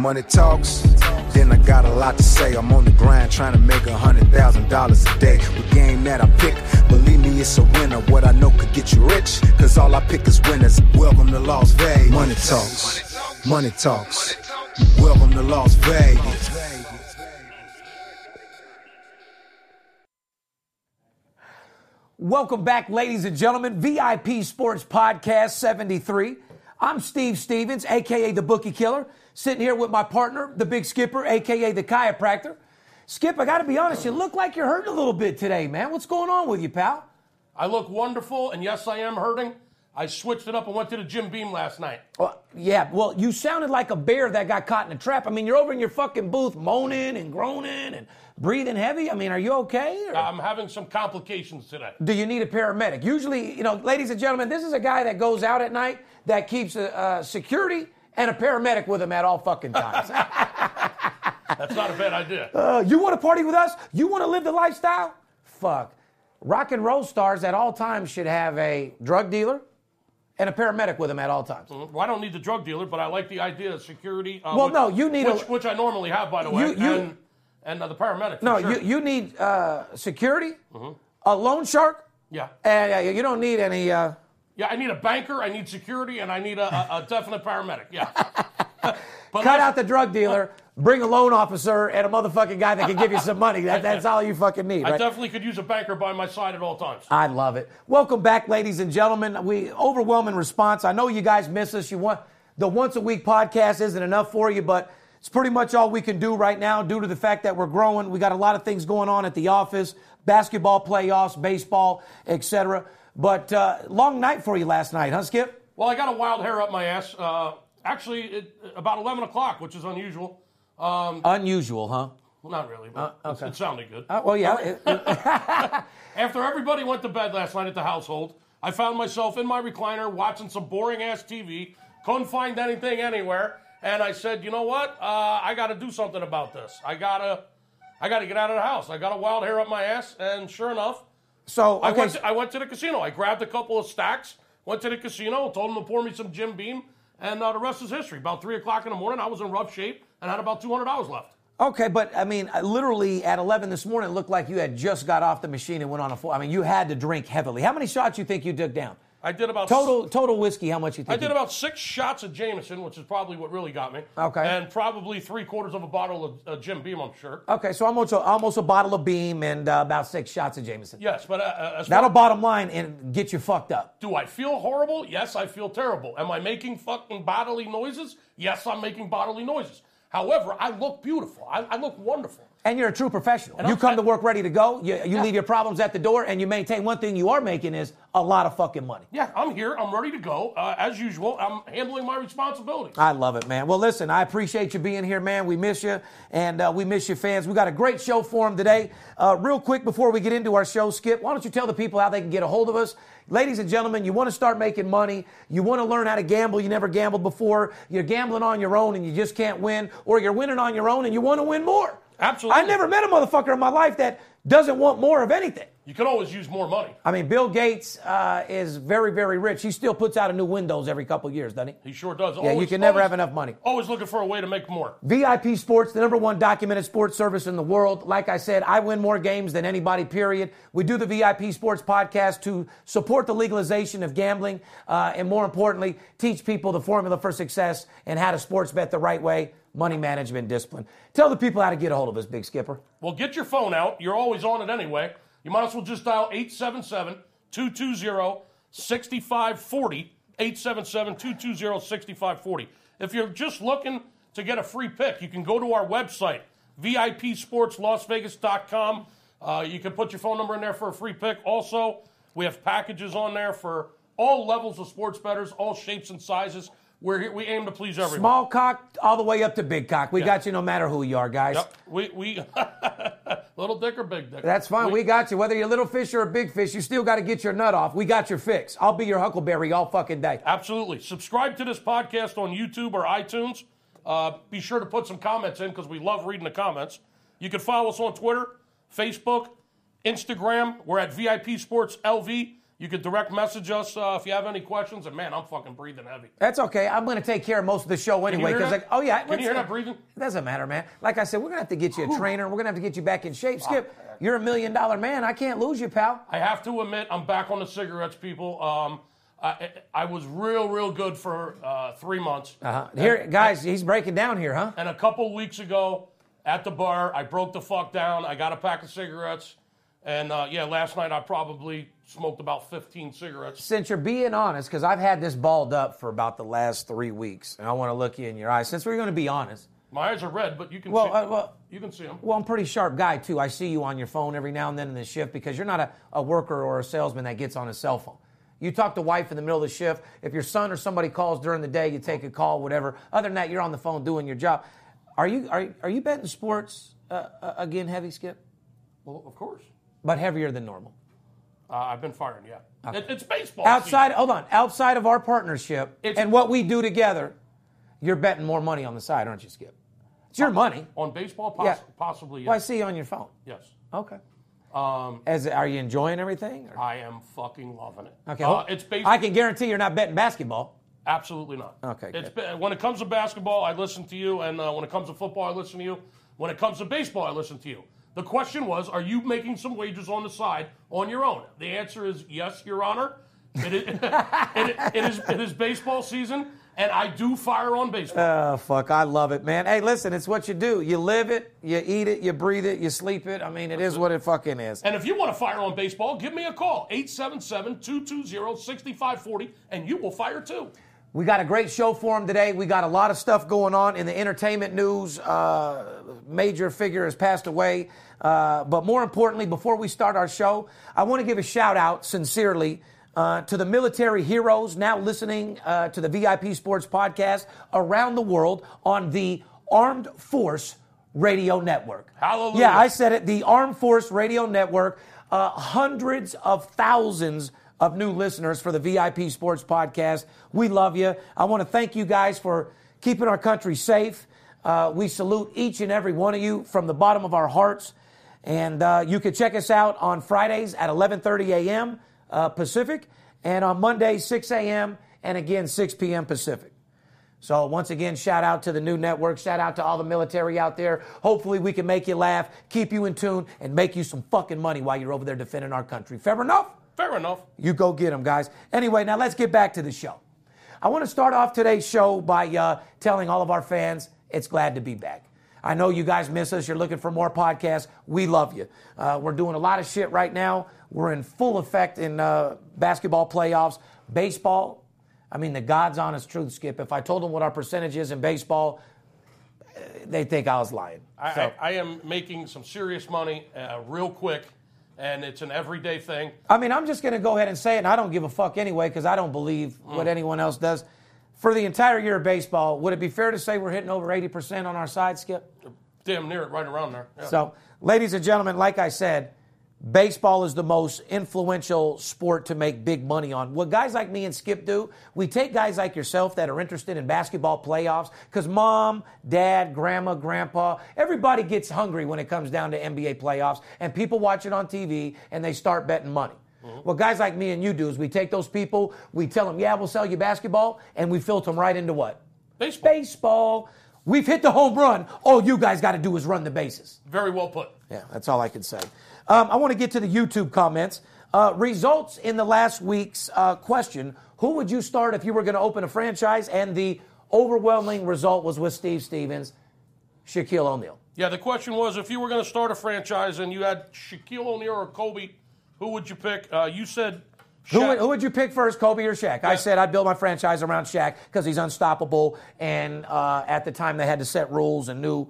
Money talks, then I got a lot to say. I'm on the grind trying to make a hundred thousand dollars a day. The game that I pick, believe me, it's a winner. What I know could get you rich, cause all I pick is winners. Welcome to Las Vegas. Money talks, money talks. Welcome to Las Vegas. Welcome back, ladies and gentlemen. VIP Sports Podcast 73. I'm Steve Stevens, aka the Bookie Killer, sitting here with my partner, the Big Skipper, aka the Chiropractor. Skip, I got to be honest, you look like you're hurting a little bit today, man. What's going on with you, pal? I look wonderful, and yes, I am hurting. I switched it up and went to the Jim Beam last night. Well, yeah, well, you sounded like a bear that got caught in a trap. I mean, you're over in your fucking booth moaning and groaning and breathing heavy. I mean, are you okay? or- I'm having some complications today. do you need a paramedic? Usually, you know, ladies and gentlemen, this is a guy that goes out at night that keeps uh security and a paramedic with him at all fucking times. That's not a bad idea. Uh, you want to party with us? You want to live the lifestyle? Fuck. Rock and roll stars at all times should have a drug dealer and a paramedic with them at all times. Well, I don't need the drug dealer, but I like the idea of security. Uh, Well, which, no, you need a- which, which I normally have, by the way, You- you- and and uh, the paramedic. for No, sure. you, you need uh, security, a loan shark, yeah, and uh, you don't need any. Yeah. I need a banker, I need security, and I need a, a, a definite paramedic. Yeah. cut out the drug dealer, bring a loan officer, and a motherfucking guy that can give you some money. That, that's all you fucking need, I definitely could use a banker by my side at all times. I love it. Welcome back, ladies and gentlemen. We overwhelming response. I know you guys miss us. You want the once a week podcast isn't enough for you, but it's pretty much all we can do right now due to the fact that we're growing. We got a lot of things going on at the office, basketball playoffs, baseball, etc. But uh, long night for you last night, huh, Skip? Well, I got a wild hair up my ass. Uh, actually, it, about 11 o'clock, which is unusual. Um, Unusual, huh? well, not really, but Uh, okay. it, it sounded good. Uh, well, yeah. After everybody went to bed last night at the household, I found myself in my recliner watching some boring ass TV. Couldn't find anything anywhere, and I said, "You know what? Uh, I got to do something about this. I gotta, I gotta get out of the house. I got a wild hair up my ass." And sure enough, so, I went. To, I went to the casino. I grabbed a couple of stacks. Went to the casino. Told them to pour me some Jim Beam, and uh, the rest is history. About three o'clock in the morning, I was in rough shape and had about two hundred dollars left. Okay, but I mean, literally at 11 this morning, it looked like you had just got off the machine and went on a full. I mean, you had to drink heavily. How many shots you think you took down? I did about Total total whiskey. How much you think? I did you- about six shots of Jameson, which is probably what really got me. Okay. And probably three quarters of a bottle of uh, Jim Beam, I'm sure. Okay, so almost a, almost a bottle of Beam and uh, about six shots of Jameson. Yes, but uh, uh, That'll far, bottom line and get you fucked up. do I feel horrible? Yes, I feel terrible. Am I making fucking bodily noises? Yes, I'm making bodily noises. However, I look beautiful. I, I look wonderful. And you're a true professional. And you come to work ready to go. You, you Yeah. leave your problems at the door, and you maintain. One thing you are making is a lot of fucking money. Yeah, I'm here. I'm ready to go. Uh, as usual, I'm handling my responsibilities. I love it, man. Well, listen, I appreciate you being here, man. We miss you, and uh, we miss you, fans. We got a great show for them today. Uh, real quick before we get into our show, Skip, why don't you tell the people how they can get a hold of us? Ladies and gentlemen, you want to start making money. You want to learn how to gamble. You never gambled before. You're gambling on your own and you just can't win, or you're winning on your own and you want to win more. Absolutely. I never met a motherfucker in my life that doesn't want more of anything. You can always use more money. I mean, Bill Gates uh, is very, very rich. He still puts out a new Windows every couple of years, doesn't he? He sure does. Yeah, you can never have enough money. Always looking for a way to make more. VIP Sports, the number one documented sports service in the world. Like I said, I win more games than anybody, period. We do the VIP Sports podcast to support the legalization of gambling uh, and, more importantly, teach people the formula for success and how to sports bet the right way, money management, discipline. Tell the people how to get a hold of us, Big Skipper. Well, get your phone out. You're always on it anyway. You might as well just dial 877 220 6540. 877 220 6540. If you're just looking to get a free pick, you can go to our website, VIPSportsLasVegas.com. Uh, you can put your phone number in there for a free pick. Also, we have packages on there for all levels of sports bettors, all shapes and sizes. We're here, we aim to please everyone. Small cock all the way up to big cock. We Yeah. got you no matter who you are, guys. Yep. We, we Little dick or big dick? That's fine. We got you. Whether you're a little fish or a big fish, you still got to get your nut off. We got your fix. I'll be your huckleberry all fucking day. Absolutely. Subscribe to this podcast on YouTube or iTunes. Uh, be sure to put some comments in because we love reading the comments. You can follow us on Twitter, Facebook, Instagram. We're at VIP Sports LV. You can direct message us uh, if you have any questions. And man, I'm fucking breathing heavy. That's okay. I'm going to take care of most of the show anyway. Because like, oh yeah, Can you hear that breathing? It doesn't matter, man. Like I said, we're gonna have to get you a trainer. We're gonna have to get you back in shape. Skip, you're a million dollar man. I can't lose you, pal. I have to admit, I'm back on the cigarettes, people. Um, I, I was real, real good for uh, three months. Uh-huh. Here, guys, he's breaking down here, huh? And a couple weeks ago at the bar, I broke the fuck down. I got a pack of cigarettes. And uh, yeah, last night I probably smoked about 15 cigarettes. Since you're being honest, because I've had this balled up for about the last three weeks, and I want to look you in your eyes. Since we're going to be honest, My eyes are red, but you can well, see, uh, well, you can see them. well, I'm a pretty sharp guy too. I see you on your phone every now and then in the shift because you're not a, a worker or a salesman that gets on his cell phone. You talk to wife in the middle of the shift. If your son or somebody calls during the day, you take a call, whatever. Other than that, you're on the phone doing your job. Are you are, are you betting sports uh, uh, again heavy, Skip? Well, of course. But heavier than normal. Uh, I've been firing, yeah. It, it's baseball. Outside, season. hold on. Outside of our partnership It's- and what we do together, you're betting more money on the side, aren't you, Skip? It's your money. On baseball, poss- Yeah. possibly, yes. Well, I see you on your phone. Yes. Okay. Um, As are you enjoying everything? or- I am fucking loving it. Okay. Uh, it's based- I can guarantee you're not betting basketball. Absolutely not. Okay, It's good. when it comes to basketball, I listen to you, and uh, when it comes to football, I listen to you. When it comes to baseball, I listen to you. The question was, are you making some wagers on the side on your own? The answer is yes, Your Honor. It is, it, it is, it is baseball season, and I do fire on baseball. Oh, fuck. I love it, man. Hey, listen, it's what you do. You live it, you eat it, you breathe it, you sleep it. I mean, it is what it fucking is. and if you want to fire on baseball, give me a call, 877-220-6540, and you will fire too. We got a great show for him today. We got a lot of stuff going on in the entertainment news. Uh, major figure has passed away. Uh, but more importantly, before we start our show, I want to give a shout out sincerely uh, to the military heroes now listening uh, to the VIP Sports Podcast around the world on the Armed Force Radio Network. Hallelujah. Yeah, I said it. The Armed Force Radio Network. Uh, hundreds of thousands of new listeners for the VIP Sports Podcast. We love you. I want to thank you guys for keeping our country safe. Uh, we salute each and every one of you from the bottom of our hearts. And uh, you can check us out on Fridays at 11:30 a.m. Uh, Pacific, and on Mondays 6 a.m. and again 6 p.m. Pacific. So once again, shout out to the new network. Shout out to all the military out there. Hopefully, we can make you laugh, keep you in tune, and make you some fucking money while you're over there defending our country. Fair enough? Fair enough. You go get them, guys. Anyway, now let's get back to the show. I want to start off today's show by uh, telling all of our fans it's glad to be back. I know you guys miss us. You're looking for more podcasts. We love you. Uh, we're doing a lot of shit right now. We're in full effect in uh, basketball playoffs, baseball. I mean, the God's honest truth, Skip. If I told them what our percentage is in baseball, they think I was lying. I, So- I, I am making some serious money uh, real quick, and it's an everyday thing. I mean, I'm just going to go ahead and say it, and I don't give a fuck anyway because I don't believe mm. what anyone else does. For the entire year of baseball, would it be fair to say we're hitting over 80% on our side, Skip? Damn near it, right around there. Yeah. So, ladies and gentlemen, like I said, baseball is the most influential sport to make big money on. What guys like me and Skip do, we take guys like yourself that are interested in basketball playoffs because mom, dad, grandma, grandpa, everybody gets hungry when it comes down to NBA playoffs, and people watch it on TV and they start betting money. Mm-hmm. What guys like me and you do is we take those people, we tell them, yeah, we'll sell you basketball, and we filter them right into what? Baseball. Baseball. We've hit the home run. All you guys got to do is run the bases. Very well put. Yeah, that's all I can say. Um, I want to get to the YouTube comments. Uh, results in the last week's uh, question Who would you start if you were going to open a franchise? And the overwhelming result was with Steve Stevens, Shaquille O'Neal. Yeah, the question was if you were going to start a franchise and you had Shaquille O'Neal or Kobe, who would you pick? Uh, you said Who would, who would you pick first, Kobe or Shaq? I said I'd build my franchise around Shaq because he's unstoppable. And uh, at the time, they had to set rules and knew.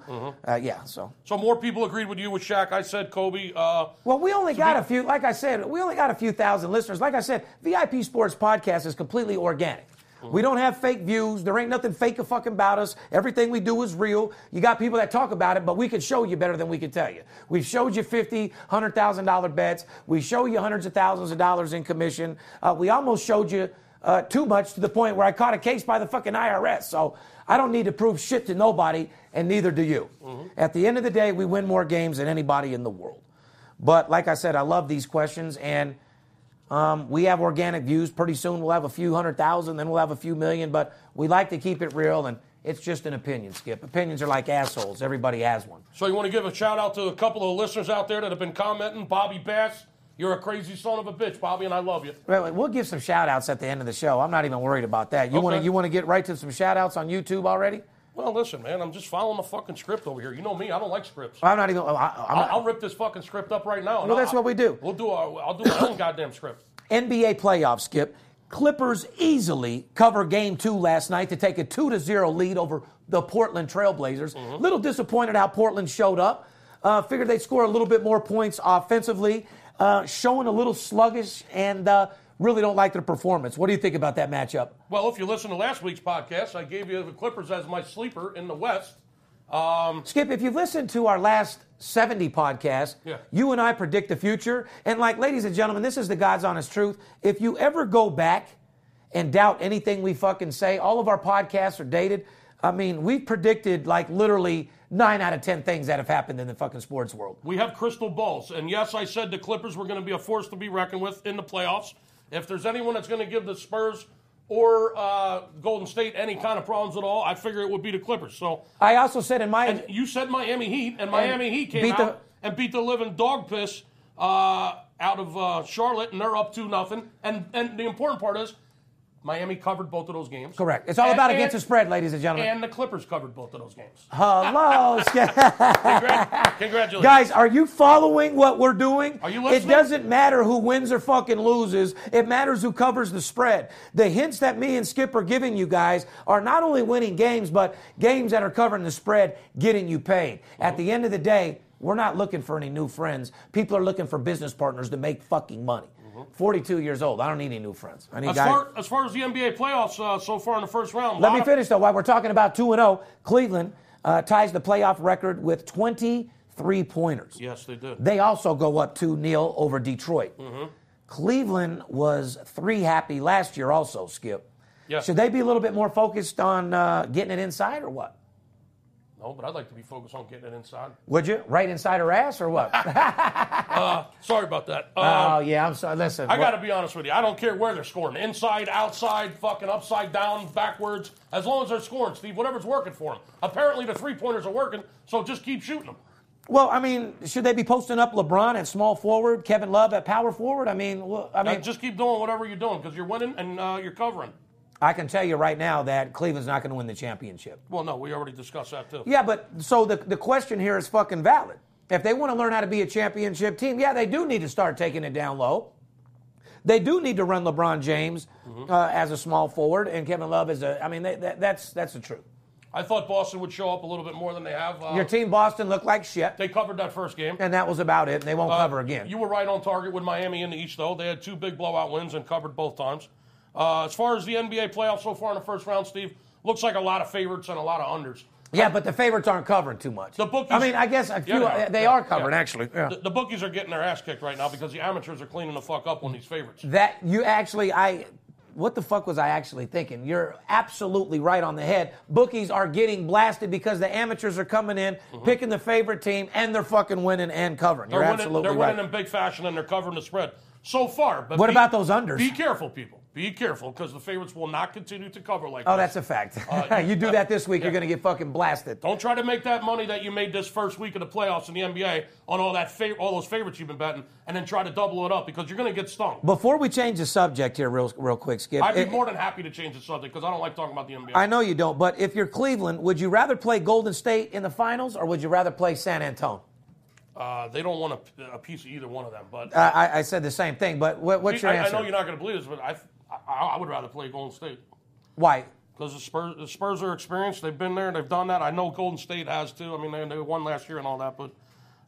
Uh, yeah, so. so more people agreed with you with Shaq. I said Kobe. Uh, Well, we only got a few, like I said, we only got a few thousand listeners. Like I said, VIP Sports Podcast is completely organic. We don't have fake views. There ain't nothing fake fucking about us. Everything we do is real. You got people that talk about it, but we can show you better than we can tell you. We've showed you fifty, hundred thousand dollar bets. We show you hundreds of thousands of dollars in commission. Uh, we almost showed you uh, too much to the point where I caught a case by the fucking IRS. So I don't need to prove shit to nobody, and neither do you. At the end of the day, we win more games than anybody in the world. But like I said, I love these questions, and um, we have organic views. Pretty soon we'll have a few hundred thousand, then we'll have a few million, but we like to keep it real, and it's just an opinion, Skip. Opinions are like assholes. Everybody has one. So you want to give a shout out to a couple of listeners out there that have been commenting. Bobby Bass, you're a crazy son of a bitch, Bobby, and I love you. Well, We'll give some shout outs at the end of the show. I'm not even worried about that. You want to you want to get right to some shout outs on YouTube already? Well, listen, man, I'm just following the fucking script over here. You know me, I don't like scripts. I'm not even. I, I'm I'll, not, I'll rip this fucking script up right now. Well, that's I'll- what we do. We'll do. Our, I'll do my own goddamn script. NBA playoff skip. Clippers easily cover game two last night to take a 2 to 0 lead over the Portland Trailblazers. Mm-hmm. Little disappointed how Portland showed up. Uh, figured they'd score a little bit more points offensively, uh, showing a little sluggish and uh, really don't like their performance. What do you think about that matchup? Well, if you listen to last week's podcast, I gave you the Clippers as my sleeper in the West. Um, Skip, if you've listened to our last 70 podcasts, Yeah. you and I predict the future. And, like, ladies and gentlemen, this is the God's honest truth. If you ever go back and doubt anything we fucking say, all of our podcasts are dated. I mean, we've predicted, like, literally nine out of 10 things that have happened in the fucking sports world. we have crystal balls, and yes, I said the Clippers were going to be a force to be reckoned with in the playoffs. If there's anyone that's going to give the Spurs or uh, Golden State any kind of problems at all, I figure it would be the Clippers. So I also said in my. And you said Miami Heat, and Miami Heat came beat the- out and beat the living dog piss uh, out of uh, Charlotte, and they're up two nothing. And and the important part is Miami covered both of those games. correct. It's all And- about against the spread, ladies and gentlemen. And the Clippers covered both of those games. Hello. Congratulations. Guys, are you following what we're doing? Are you It doesn't matter who wins or fucking loses. It matters who covers the spread. The hints that me and Skip are giving you guys are not only winning games, but games that are covering the spread, getting you paid. At the end of the day, we're not looking for any new friends. People are looking for business partners to make fucking money. 42 years old. I don't need any new friends. I need As guys. far, as far as the NBA playoffs uh, so far in the first round, Let me of- finish though. While we're talking about 2 and 0, Cleveland uh, ties the playoff record with 23 pointers. Yes, they did. They also go up 2 0 over Detroit. Cleveland was three happy last year, also, Skip. Yeah. Should they be a little bit more focused on uh, getting it inside or what? No, but I'd like to be focused on getting it inside. Would you? Right inside her ass or what? Sorry about that. Um, oh, yeah, I'm sorry. Listen. I got to be honest with you. I don't care where they're scoring. Inside, outside, fucking upside down, backwards. As long as they're scoring, Steve, whatever's working for them. Apparently, the three pointers are working, so just keep shooting them. Well, I mean, should they be posting up LeBron at small forward, Kevin Love at power forward? I mean, well, I Uh, mean, just keep doing whatever you're doing because you're winning and uh, you're covering. I can tell you right now that Cleveland's not going to win the championship. Well, no, we already discussed that too. Yeah, but so the, the question here is fucking valid. If they want to learn how to be a championship team, yeah, they do need to start taking it down low. They do need to run LeBron James uh, as a small forward and Kevin Love as a. I mean, they, that, that's that's the truth. I thought Boston would show up a little bit more than they have. Uh, Your team, Boston, looked like shit, They covered that first game. and that was about it. And they won't Uh, cover again. You were right on target with Miami in the East, though. They had two big blowout wins and covered both times. Uh, as far as the NBA playoffs so far in the first round, Steve, looks like a lot of favorites and a lot of unders. yeah, but the favorites aren't covering too much. The bookies- I mean, I guess a few, Yeah, they yeah, are covering yeah. actually. Yeah. The, the bookies are getting their ass kicked right now because the amateurs are cleaning the fuck up on these favorites. That you actually, I, what the fuck was I actually thinking? You're absolutely right on the head. Bookies are getting blasted because the amateurs are coming in, picking the favorite team, and they're fucking winning and covering. They're You're winning, absolutely they're right. winning in big fashion and they're covering the spread so far. But What be- about those unders? Be careful, people. Be careful because the favorites will not continue to cover like that. oh, this. that's a fact. Uh, you do that this week, you're going to get fucking blasted. Don't try to make that money that you made this first week of the playoffs in the NBA on all that all those favorites you've been betting, and then try to double it up because you're going to get stung. Before we change the subject here, real, real quick, Skip. I'd be it- more than happy to change the subject because I don't like talking about the NBA. I know you don't, but if you're Cleveland, would you rather play Golden State in the finals or would you rather play San Antonio? uh, they don't want a, a piece of either one of them, but I, I- I said the same thing, but what, what's your I, I know you're not going to believe this, but I, I I would rather play Golden State. Why? Because the Spurs, the Spurs are experienced. They've been there. They've done that. I know Golden State has too. I mean, they, they won last year and all that. But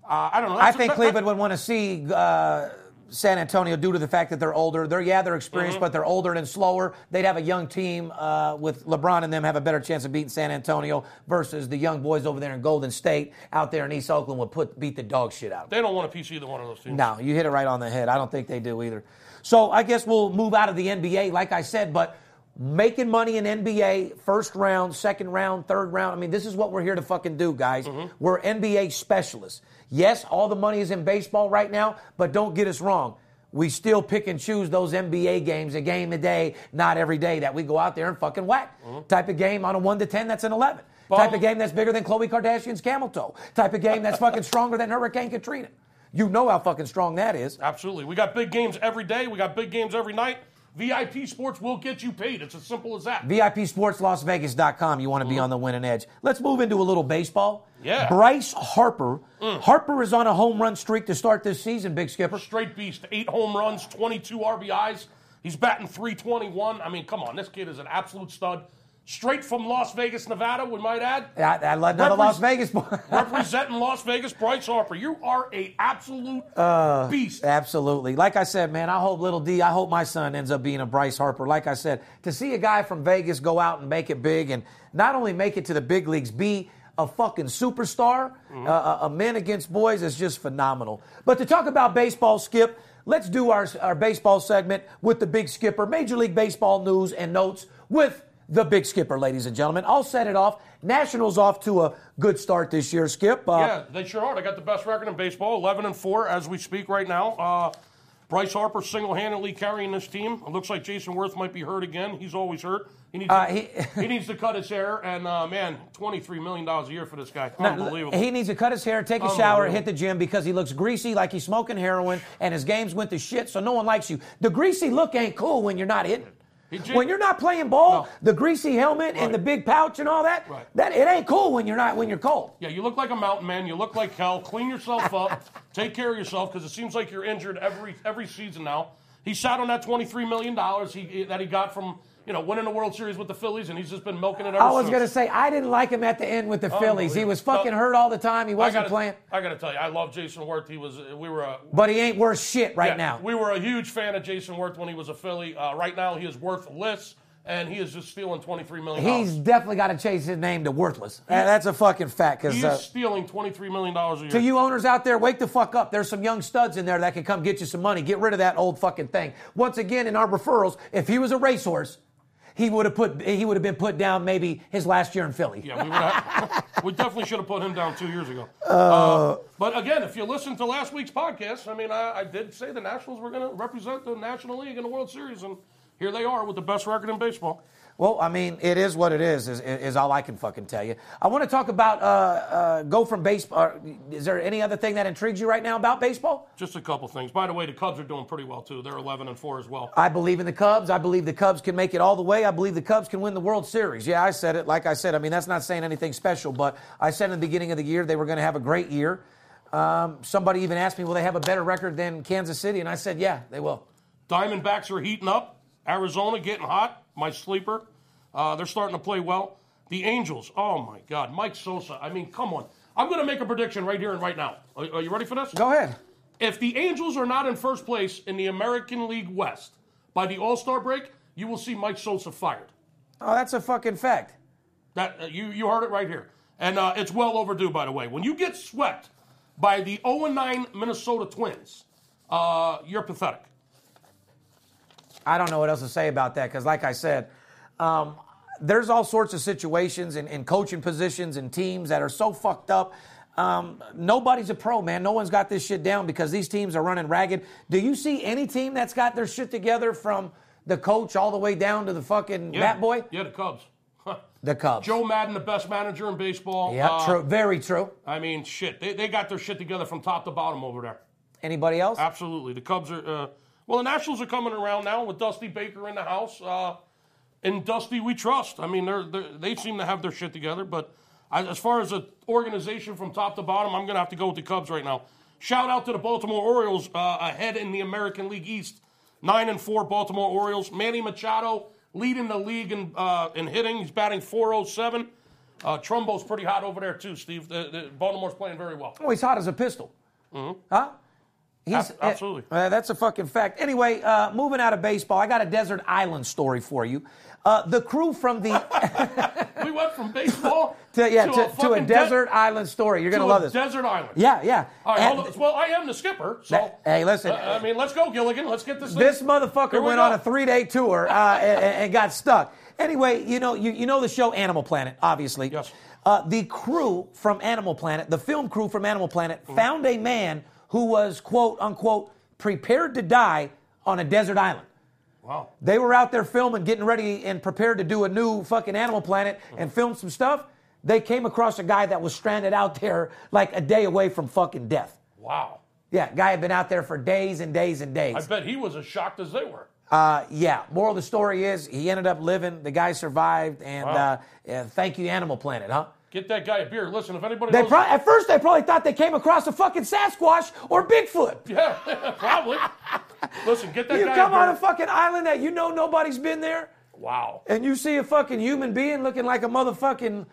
uh, I don't know. I think that- Cleveland would want to see uh, San Antonio due to the fact that they're older. They're yeah, they're experienced, but they're older and slower. They'd have a young team uh, with LeBron and them have a better chance of beating San Antonio versus the young boys over there in Golden State out there in East Oakland would put beat the dog shit out. of them. They don't want a piece either one of those teams. No, you hit it right on the head. I don't think they do either. So I guess we'll move out of the NBA, like I said, but making money in NBA, first round, second round, third round. I mean, this is what we're here to fucking do, guys. Mm-hmm. We're NBA specialists. Yes, all the money is in baseball right now, but don't get us wrong. We still pick and choose those NBA games, a game a day, not every day that we go out there and fucking whack. Mm-hmm. Type of game on a 1 to 10, that's an 11. Type of game that's bigger than Khloe Kardashian's camel toe. Type of game that's fucking stronger than Hurricane Katrina. You know how fucking strong that is. Absolutely. We got big games every day. We got big games every night. VIP Sports will get you paid. It's as simple as that. VIPSportsLasVegas.com. You want to be mm-hmm. on the winning edge. Let's move into a little baseball. Yeah. Bryce Harper. Mm. Harper is on a home run streak to start this season, Big Skipper. Straight beast. Eight home runs, 22 RBIs. He's batting 321. I mean, come on. This kid is an absolute stud. Straight from Las Vegas, Nevada, we might add. I, I love another Repres- Las Vegas boy. Representing Las Vegas, Bryce Harper. You are a absolute Uh, beast. Absolutely. Like I said, man, I hope little D, I hope my son ends up being a Bryce Harper. Like I said, to see a guy from Vegas go out and make it big and not only make it to the big leagues, be a fucking superstar, Mm-hmm. uh, a, a men against boys is just phenomenal. But to talk about baseball, Skip, let's do our, our baseball segment with the big skipper, Major League Baseball news and notes with the big skipper, ladies and gentlemen. I'll set it off. Nationals off to a good start this year, Skip. Uh, Yeah, they sure are. They got the best record in baseball, 11 and 4 as we speak right now. Uh, Bryce Harper single handedly carrying this team. It looks like Jayson Werth might be hurt again. He's always hurt. He needs, Uh, to, he- he, needs to cut his hair. And, uh, man, $23 million a year for this guy. Unbelievable. He needs to cut his hair, take a shower, hit the gym because he looks greasy like he's smoking heroin and his games went to shit, so no one likes you. The greasy look ain't cool when you're not hitting. When you're not playing ball, No. the greasy helmet Right. and the big pouch and all that, Right. that it ain't cool when you're not when you're cold. yeah, you look like a mountain man. You look like hell. Clean yourself up. Take care of yourself because it seems like you're injured every every season now. He sat on that $23 million he, that he got from you know winning the World Series with the Phillies, and he's just been milking it ever I was gonna say I didn't like him at the end with the Phillies. He was fucking hurt all the time. He wasn't gotta, playing, I got to tell you, I love Jayson Werth. He was, we were a, but he ain't worth shit right yeah, now. We were a huge fan of Jayson Werth when he was a Philly. Uh, right now, he is worthless, and he is just stealing $23 million. He's definitely got to change his name to worthless. That's a fucking fact. he Because is uh, stealing twenty three million dollars a year. To you owners out there, wake the fuck up. There's some young studs in there that can come get you some money. Get rid of that old fucking thing. Once again, in our referrals, if he was a racehorse, he would have put he would have been put down maybe his last year in Philly. Yeah, we, would have, we definitely should have put him down two years ago. Uh, but again, if you listen to last week's podcast, I mean, I, I did say the Nationals were going to represent the National League in the World Series, and here they are with the best record in baseball. Well, I mean, it is what it is, is, is all I can fucking tell you. I want to talk about uh, uh, go from baseball. Is there any other thing that intrigues you right now about baseball? Just a couple things. By the way, the Cubs are doing pretty well too. They're eleven and four as well. I believe in the Cubs. I believe the Cubs can make it all the way. I believe the Cubs can win the World Series. Yeah, I said it. Like I said, I mean, that's not saying anything special, but I said in the beginning of the year they were going to have a great year. Um, somebody even asked me, will they have a better record than Kansas City? And I said, yeah, they will. Diamondbacks are heating up. Arizona getting hot. My sleeper. Uh, they're starting to play well. The Angels. Oh my God, Mike Scioscia. I mean, come on. I'm going to make a prediction right here and right now. Are, are you ready for this? Go ahead. If the Angels are not in first place in the American League West by the All Star break, you will see Mike Scioscia fired. Oh, that's a fucking fact. That uh, you you heard it right here, and uh, it's well overdue. By the way, when you get swept by the 0 9 Minnesota Twins, uh, you're pathetic. I don't know what else to say about that because, like I said, um, there's all sorts of situations and, and coaching positions and teams that are so fucked up. Um, nobody's a pro, man. No one's got this shit down because these teams are running ragged. Do you see any team that's got their shit together from the coach all the way down to the fucking bat boy? Yeah, the Cubs. The Cubs. Joe Maddon, the best manager in baseball. yeah, Uh, true. Very true. I mean, shit, they, they got their shit together from top to bottom over there. Anybody else? Absolutely. The Cubs are, uh, well, the Nationals are coming around now with Dusty Baker in the house. Uh, and Dusty, we trust. I mean, they're, they're, they seem to have their shit together. But I, as far as an organization from top to bottom, I'm going to have to go with the Cubs right now. Shout out to the Baltimore Orioles uh, ahead in the American League East. 9 and 4 Baltimore Orioles. Manny Machado leading the league in, uh, in hitting. He's batting 407. Uh, Trumbo's pretty hot over there, too, Steve. The, the, Baltimore's playing very well. Oh, he's hot as a pistol. Mm-hmm. Huh? He's, absolutely. uh, that's a fucking fact. Anyway, uh, moving out of baseball, I got a desert island story for you. Uh, the crew from the we went from baseball to, yeah, to, to, a, to a desert de- island story. You're gonna a love this. desert island. yeah, yeah. All right, And hold on. Well, I am the skipper, so. That- hey, listen. I mean, let's go, Gilligan. Let's get this. thing- this motherfucker we went go. on a three-day tour uh, and, and got stuck. Anyway, you know, you, you know the show Animal Planet, obviously. Yes. Uh, the crew from Animal Planet, the film crew from Animal Planet, Mm-hmm. found a man who was quote unquote prepared to die on a desert island. Wow. They were out there filming, getting ready and prepared to do a new fucking Animal Planet and film some stuff. They came across a guy that was stranded out there like a day away from fucking death. Wow. Yeah, guy had been out there for days and days and days. I bet he was as shocked as they were. Uh, yeah. Moral of the story is he ended up living. The guy survived, and Wow. uh, yeah, thank you, Animal Planet, huh? Get that guy a beer. Listen, if anybody They knows, pro- at first they probably thought they came across a fucking Sasquatch or Bigfoot. yeah, probably. Listen, get that You guy come a beer. on a fucking island that you know nobody's been there, wow. and you see a fucking human being looking like a motherfucking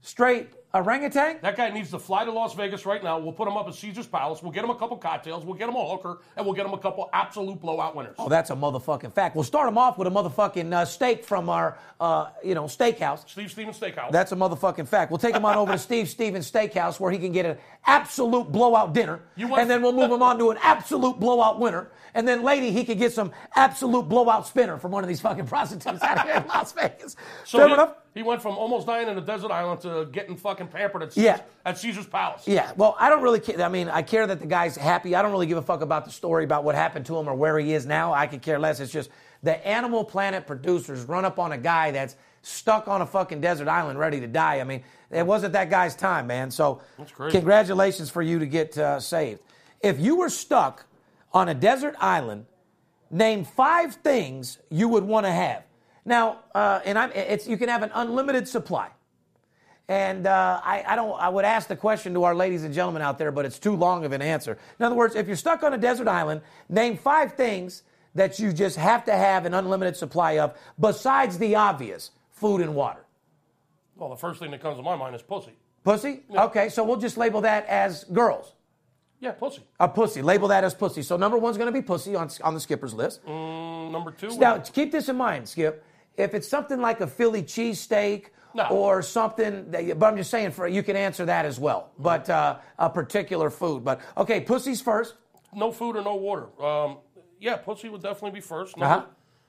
straight orangutan. That guy needs to fly to Las Vegas right now. We'll put him up at Caesar's Palace. We'll get him a couple cocktails. We'll get him a hooker, and we'll get him a couple absolute blowout winners. Oh, that's a motherfucking fact. We'll start him off with a motherfucking uh, steak from our, uh, you know, steakhouse. Steve Stevens Steakhouse. That's a motherfucking fact. We'll take him on over to Steve Stevens Steakhouse where he can get an absolute blowout dinner. You want- and then we'll move him on to an absolute blowout winner. And then lady, he could get some absolute blowout spinner from one of these fucking prostitutes out here in Las Vegas. so Fair he, enough? he went from almost dying in a desert island to getting fucking pampered at, Yeah. Caesar's, at Caesar's Palace. Yeah, well, I don't really care. I mean, I care that the guy's happy. I don't really give a fuck about the story about what happened to him or where he is now. I could care less. It's just the Animal Planet producers run up on a guy that's stuck on a fucking desert island ready to die. I mean, it wasn't that guy's time, man. So, congratulations for you to get uh, saved. If you were stuck on a desert island, name five things you would want to have. Now, uh, and I'm, it's you can have an unlimited supply. And uh, I, I don't. I would ask the question to our ladies and gentlemen out there, but it's too long of an answer. In other words, if you're stuck on a desert island, name five things that you just have to have an unlimited supply of, besides the obvious: food and water. Well, the first thing that comes to my mind is pussy. Pussy. Okay, so we'll just label that as girls. Yeah, pussy. A pussy. Label that as pussy. So number one's going to be pussy on on the skipper's list. Mm, number two. Now, keep this in mind, Skip. If it's something like a Philly cheesesteak No. or something, that, you- but I'm just saying, for you can answer that as well. But uh, a particular food. But okay, pussy's first. no food or no water. Um, yeah, pussy would definitely be first. Number, Uh-huh.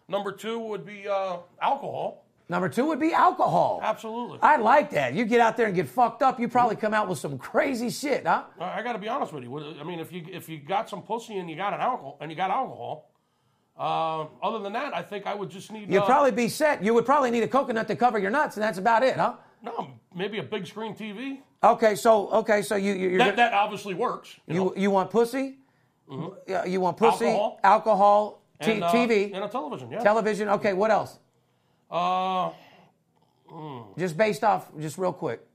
number two would be uh, alcohol. Number two would be alcohol. Absolutely. I like that. You get out there and get fucked up, you probably come out with some crazy shit, huh? I, I got to be honest with you. I mean, if you if you got some pussy and you got an alcohol and you got alcohol, uh, other than that, I think I would just need. You'd uh, probably be set. You would probably need a coconut to cover your nuts, and that's about it, huh? no, maybe a big screen TV. Okay, so okay, so you you you're That gonna- that obviously works. You, you, you want pussy? Yeah, You want pussy, Alcohol. alcohol, t- and, uh, TV, and a television. Yeah. television. Okay, what else? uh, Just based off, just real quick.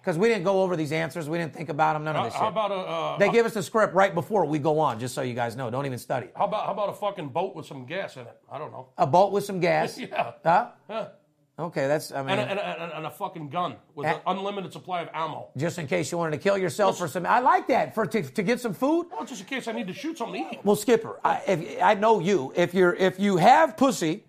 Because we didn't go over these answers. We didn't think about them. None of this how shit. about a uh, they give us the script right before we go on, just so you guys know. Don't even study. how about how about a fucking boat with some gas in it? I don't know. A boat with some gas. Yeah. Huh? Yeah. Okay, that's, I mean, And a, and, a, and a- fucking gun with an unlimited supply of ammo. just in case you wanted to kill yourself for some. I like that. For to, to get some food. Well, just in case I need to shoot something to eat. Well, Skipper, I, if, I know you. If you're if you have pussy,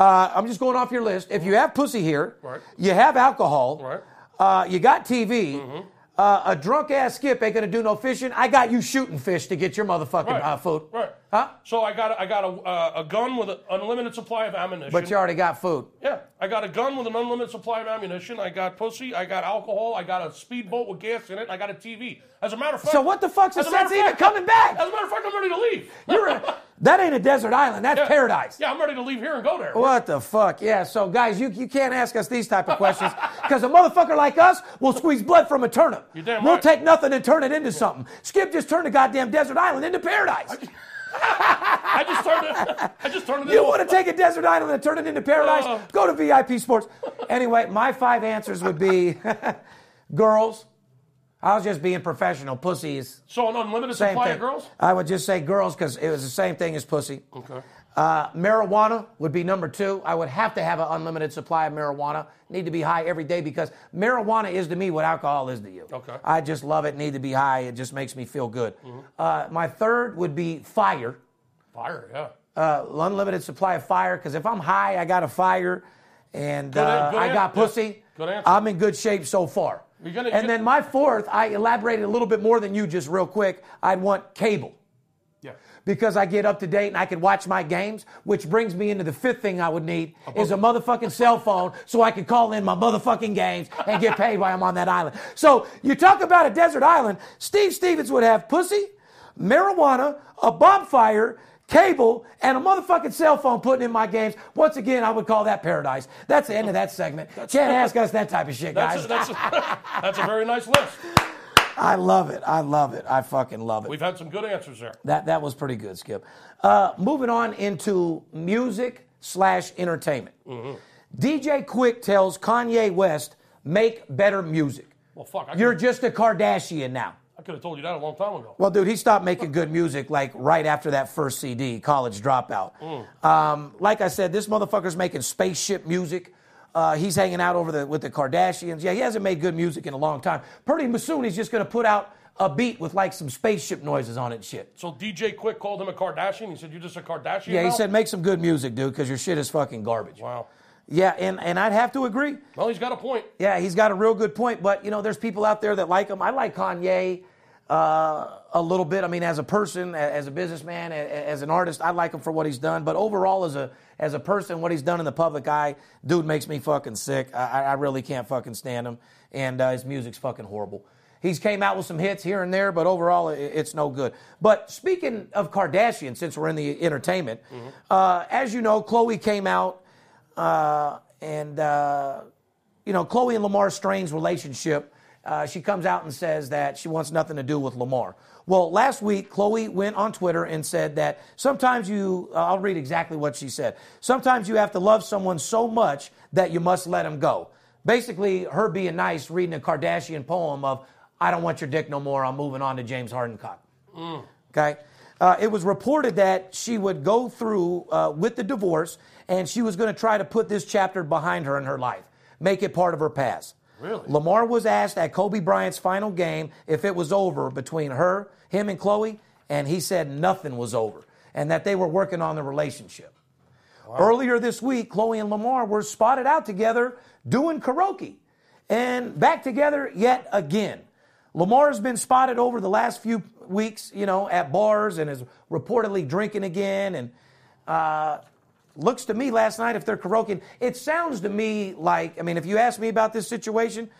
uh, I'm just going off your list. If you have pussy here, Right. you have alcohol, Right. Uh, you got TV. Uh, a drunk ass Skip ain't gonna do no fishing. I got you shooting fish to get your motherfucking Right. uh, food. Right. Huh? So I got a, I got a, uh, a gun with an unlimited supply of ammunition. But you already got food. yeah, I got a gun with an unlimited supply of ammunition. I got pussy. I got alcohol. I got a speedboat with gas in it. I got a TV. As a matter of fact. So what the fuck's the sense even coming back? As a matter of fact, I'm ready to leave. You're a, that ain't a desert island. That's Yeah. paradise. Yeah, I'm ready to leave here and go there. What the fuck? Yeah, so guys, you, you can't ask us these type of questions because a motherfucker like us will squeeze blood from a turnip. You're damn we'll right. take nothing and turn it into something. Skip just turned the goddamn desert island into paradise. I just turned it. I just turned it. You into- want to take a desert island and turn it into paradise? Uh. Go to VIP Sports. Anyway, my five answers would be girls. I was just being professional. Pussies. So an unlimited same supply thing. of girls. I would just say girls because it was the same thing as pussy. Okay. Uh, marijuana would be number two. I would have to have an unlimited supply of marijuana. Need to be high every day because marijuana is to me what alcohol is to you. Okay. I just love it. Need to be high. It just makes me feel good. Uh, my third would be fire. Fire, yeah. Uh, unlimited supply of fire because if I'm high, I got a fire, and Good uh, good I got answer. pussy. Good answer. I'm in good shape so far. And then my fourth, I elaborated a little bit more than you, just real quick. I'd want cable Yeah. because I get up to date and I can watch my games, which brings me into the fifth thing I would need is a motherfucking cell phone so I can call in my motherfucking games and get paid while I'm on that island. So you talk about a desert island, Steve Stevens would have pussy, marijuana, a bonfire, cable, and a motherfucking cell phone putting in my games. Once again, I would call that paradise. That's the end of that segment. Can't ask us that type of shit, guys. That's a, that's, a, that's a very nice list. I love it. I love it. I fucking love it. We've had some good answers there. That that was pretty good, Skip. Uh, moving on into music slash entertainment. DJ Quik tells Kanye West, "Make better music." Well, fuck. You're just a Kardashian now. Could have told you that a long time ago. Well, dude, he stopped making good music like right after that first CD, College Dropout. Um, like I said, this motherfucker's making spaceship music. Uh, he's hanging out over the with the Kardashians. Yeah, he hasn't made good music in a long time. Pretty soon, he's just gonna put out a beat with like some spaceship noises on it, and shit. So DJ Quik called him a Kardashian. He said, "You're just a Kardashian." Yeah, he now?" said make some good music, dude, because your shit is fucking garbage. "Wow." Yeah, and, and I'd have to agree. Well, he's got a point. Yeah, he's got a real good point. But you know, there's people out there that like him. I like Kanye uh, a little bit. I mean, as a person, as a businessman, as an artist, I like him for what he's done. But overall, as a as a person, what he's done in the public eye, dude makes me fucking sick. I, I really can't fucking stand him, and uh, his music's fucking horrible. He's came out with some hits here and there, but overall, it's no good. But speaking of Kardashian, since we're in the entertainment, uh, as you know, Khloe came out uh, and uh, you know, Khloe and Lamar Strain's relationship, uh, she comes out and says that she wants nothing to do with Lamar. Well, last week, Khloe went on Twitter and said that sometimes you, uh, I'll read exactly what she said. Sometimes you have to love someone so much that you must let him go. Basically, her being nice, reading a Kardashian poem of, I don't want your dick no more, I'm moving on to James Hardencock. Okay? Uh, it was reported that she would go through uh, with the divorce and she was going to try to put this chapter behind her in her life, make it part of her past. Really? Lamar was asked at Kobe Bryant's final game if it was over between her, him, and Khloe, and he said nothing was over and that they were working on the relationship. Earlier this week, Khloe and Lamar were spotted out together doing karaoke and back together yet again. Lamar has been spotted over the last few weeks, you know, at bars and is reportedly drinking again. And uh, looks to me last night, if they're karaoke, it sounds to me like, I mean, if you ask me about this situation,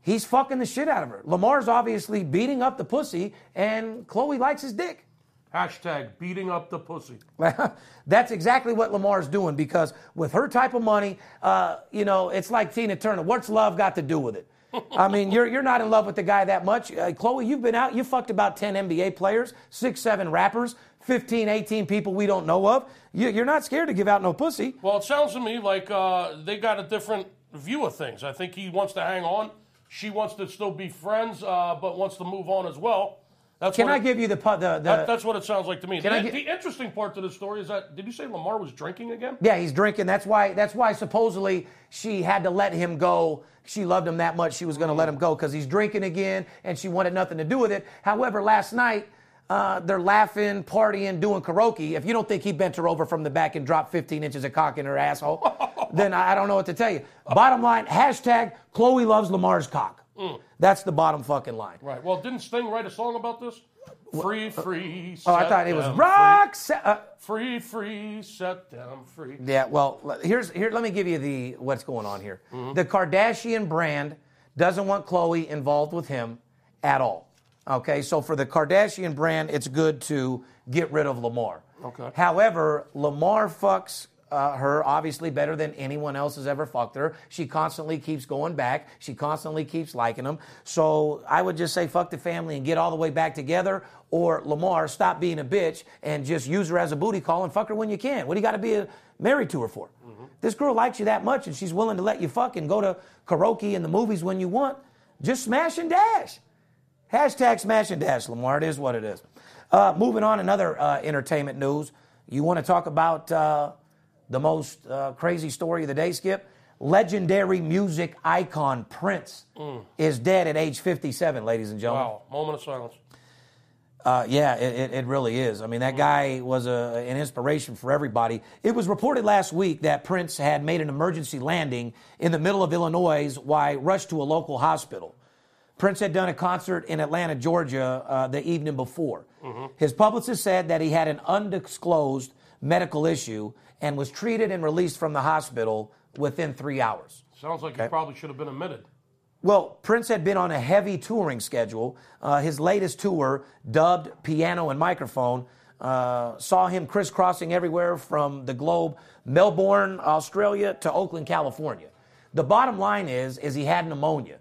he's fucking the shit out of her. Lamar's obviously beating up the pussy, and Khloe likes his dick. Hashtag beating up the pussy. That's exactly what Lamar's doing because with her type of money, uh, you know, it's like Tina Turner. What's love got to do with it? I mean, you're, you're not in love with the guy that much. Uh, Khloe, you've been out, you fucked about 10 NBA players, six, seven rappers, 15, 18 people we don't know of. You, you're not scared to give out no pussy. Well, it sounds to me like uh, they got a different view of things. I think he wants to hang on. She wants to still be friends, uh, but wants to move on as well. That's Can I it- give you the, the, the that, that's what it sounds like to me. The, get- the interesting part to the story is that did you say Lamar was drinking again? Yeah, he's drinking. That's why. That's why supposedly she had to let him go. She loved him that much. She was going to let him go because he's drinking again, and she wanted nothing to do with it. However, last night uh, they're laughing, partying, doing karaoke. If you don't think he bent her over from the back and dropped 15 inches of cock in her asshole, then I don't know what to tell you. Bottom line: hashtag Khloe loves Lamar's cock. That's the bottom fucking line. Right. Well, didn't Sting write a song about this? Free, free. Oh, I thought it was rock. se- uh, Free, free, free, set them free. Yeah, well, here's here. Let me give you the what's going on here. Mm-hmm. The Kardashian brand doesn't want Khloe involved with him at all. Okay, so for the Kardashian brand, it's good to get rid of Lamar. Okay. However, Lamar fucks uh, her obviously better than anyone else has ever fucked her. She constantly keeps going back. She constantly keeps liking him. So I would just say fuck the family and get all the way back together. Or Lamar, stop being a bitch and just use her as a booty call and fuck her when you can. What do you got to be uh married to her for? This girl likes you that much and she's willing to let you fuck and go to karaoke and the movies when you want. Just smash and dash. Hashtag smash and dash, Lamar. It is what it is. Uh, moving on, another uh, entertainment news. You want to talk about uh, the most uh, crazy story of the day, Skip? Legendary music icon Prince is dead at age 57, ladies and gentlemen. Wow. Moment of silence. Uh, yeah, it, it- really is. I mean, that guy was a, an inspiration for everybody. It was reported last week that Prince had made an emergency landing in the middle of Illinois while rushed to a local hospital. Prince had done a concert in Atlanta, Georgia, uh, the evening before. His publicist said that he had an undisclosed medical issue and was treated and released from the hospital within three hours. Sounds like he probably should have been admitted. Well, Prince had been on a heavy touring schedule. Uh, his latest tour, dubbed Piano and Microphone, uh, saw him crisscrossing everywhere from the globe, Melbourne, Australia, to Oakland, California. The bottom line is, is he had pneumonia.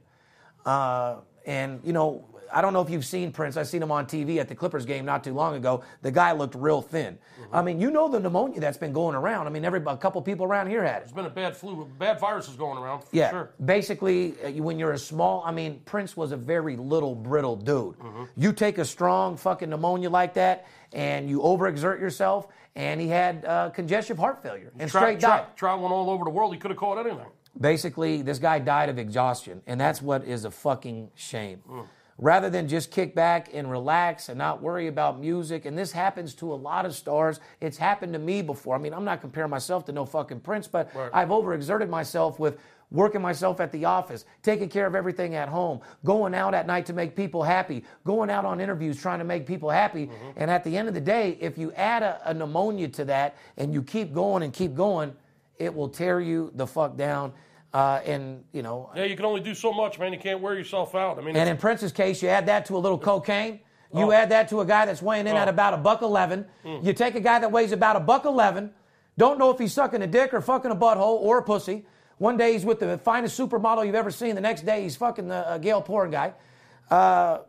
Uh, and, you know, I don't know if you've seen Prince. I've seen him on TV at the Clippers game not too long ago. The guy looked real thin. I mean, you know the pneumonia that's been going around. I mean, every a couple people around here had it. There's been a bad flu, bad viruses going around. For Yeah. Sure. Basically, uh, when you're a small, I mean, Prince was a very little, brittle dude. Mm-hmm. You take a strong fucking pneumonia like that, and you overexert yourself, and he had uh, congestive heart failure and Tra- straight tra- died. traveling all over the world, he could have caught anything. Basically, this guy died of exhaustion, and that's what is a fucking shame. Mm. Rather than just kick back and relax and not worry about music, and this happens to a lot of stars. It's happened to me before. I mean, I'm not comparing myself to no fucking Prince, but Right. I've overexerted myself with working myself at the office, taking care of everything at home, going out at night to make people happy, going out on interviews trying to make people happy. Mm-hmm. And at the end of the day, if you add a, a pneumonia to that and you keep going and keep going, it will tear you the fuck down. Uh, and you know, Yeah, you can only do so much, man. You can't wear yourself out. I mean, and in Prince's case, you add that to a little cocaine. You Oh. add that to a guy that's weighing in at about a buck eleven. Hmm. You take a guy that weighs about a buck eleven. Don't know if he's sucking a dick or fucking a butthole or a pussy. One day he's with the finest supermodel you've ever seen. The next day he's fucking the uh, Gail Porn guy. Uh,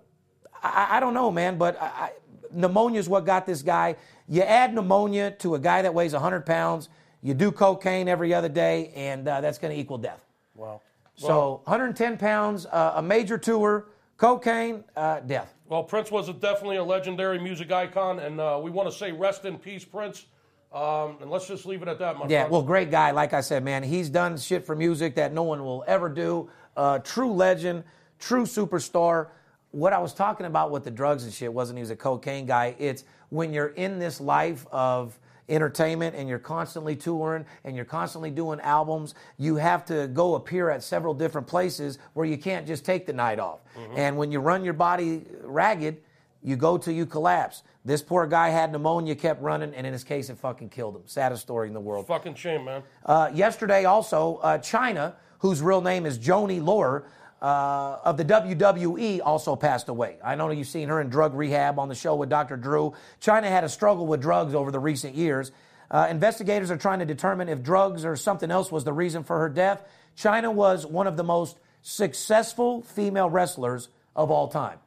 I, I don't know, man, but I, I, pneumonia is what got this guy. You add pneumonia to a guy that weighs 100 pounds, you do cocaine every other day, and uh, that's going to equal death. wow. So 110 pounds, uh, a major tour, cocaine, uh, death. Well, Prince was a, definitely a legendary music icon, and uh, we want to say rest in peace, Prince. Um, and let's just leave it at that, my Yeah, friend. well, great guy. Like I said, man, he's done shit for music that no one will ever do. Uh, true legend, true superstar. What I was talking about with the drugs and shit wasn't he was a cocaine guy. It's when you're in this life of entertainment and you're constantly touring and you're constantly doing albums, you have to go appear at several different places where you can't just take the night off. And when you run your body ragged, you go till you collapse. This poor guy had pneumonia, kept running, and in his case, it fucking killed him. Saddest story in the world. Fucking shame, man. Uh, yesterday, also, uh, Chyna, whose real name is Joanie Laurer, uh, of the WWE, also passed away. I know you've seen her in drug rehab on the show with Dr. Drew. Chyna had a struggle with drugs over the recent years. Uh, investigators are trying to determine if drugs or something else was the reason for her death. Chyna was one of the most successful female wrestlers of all time.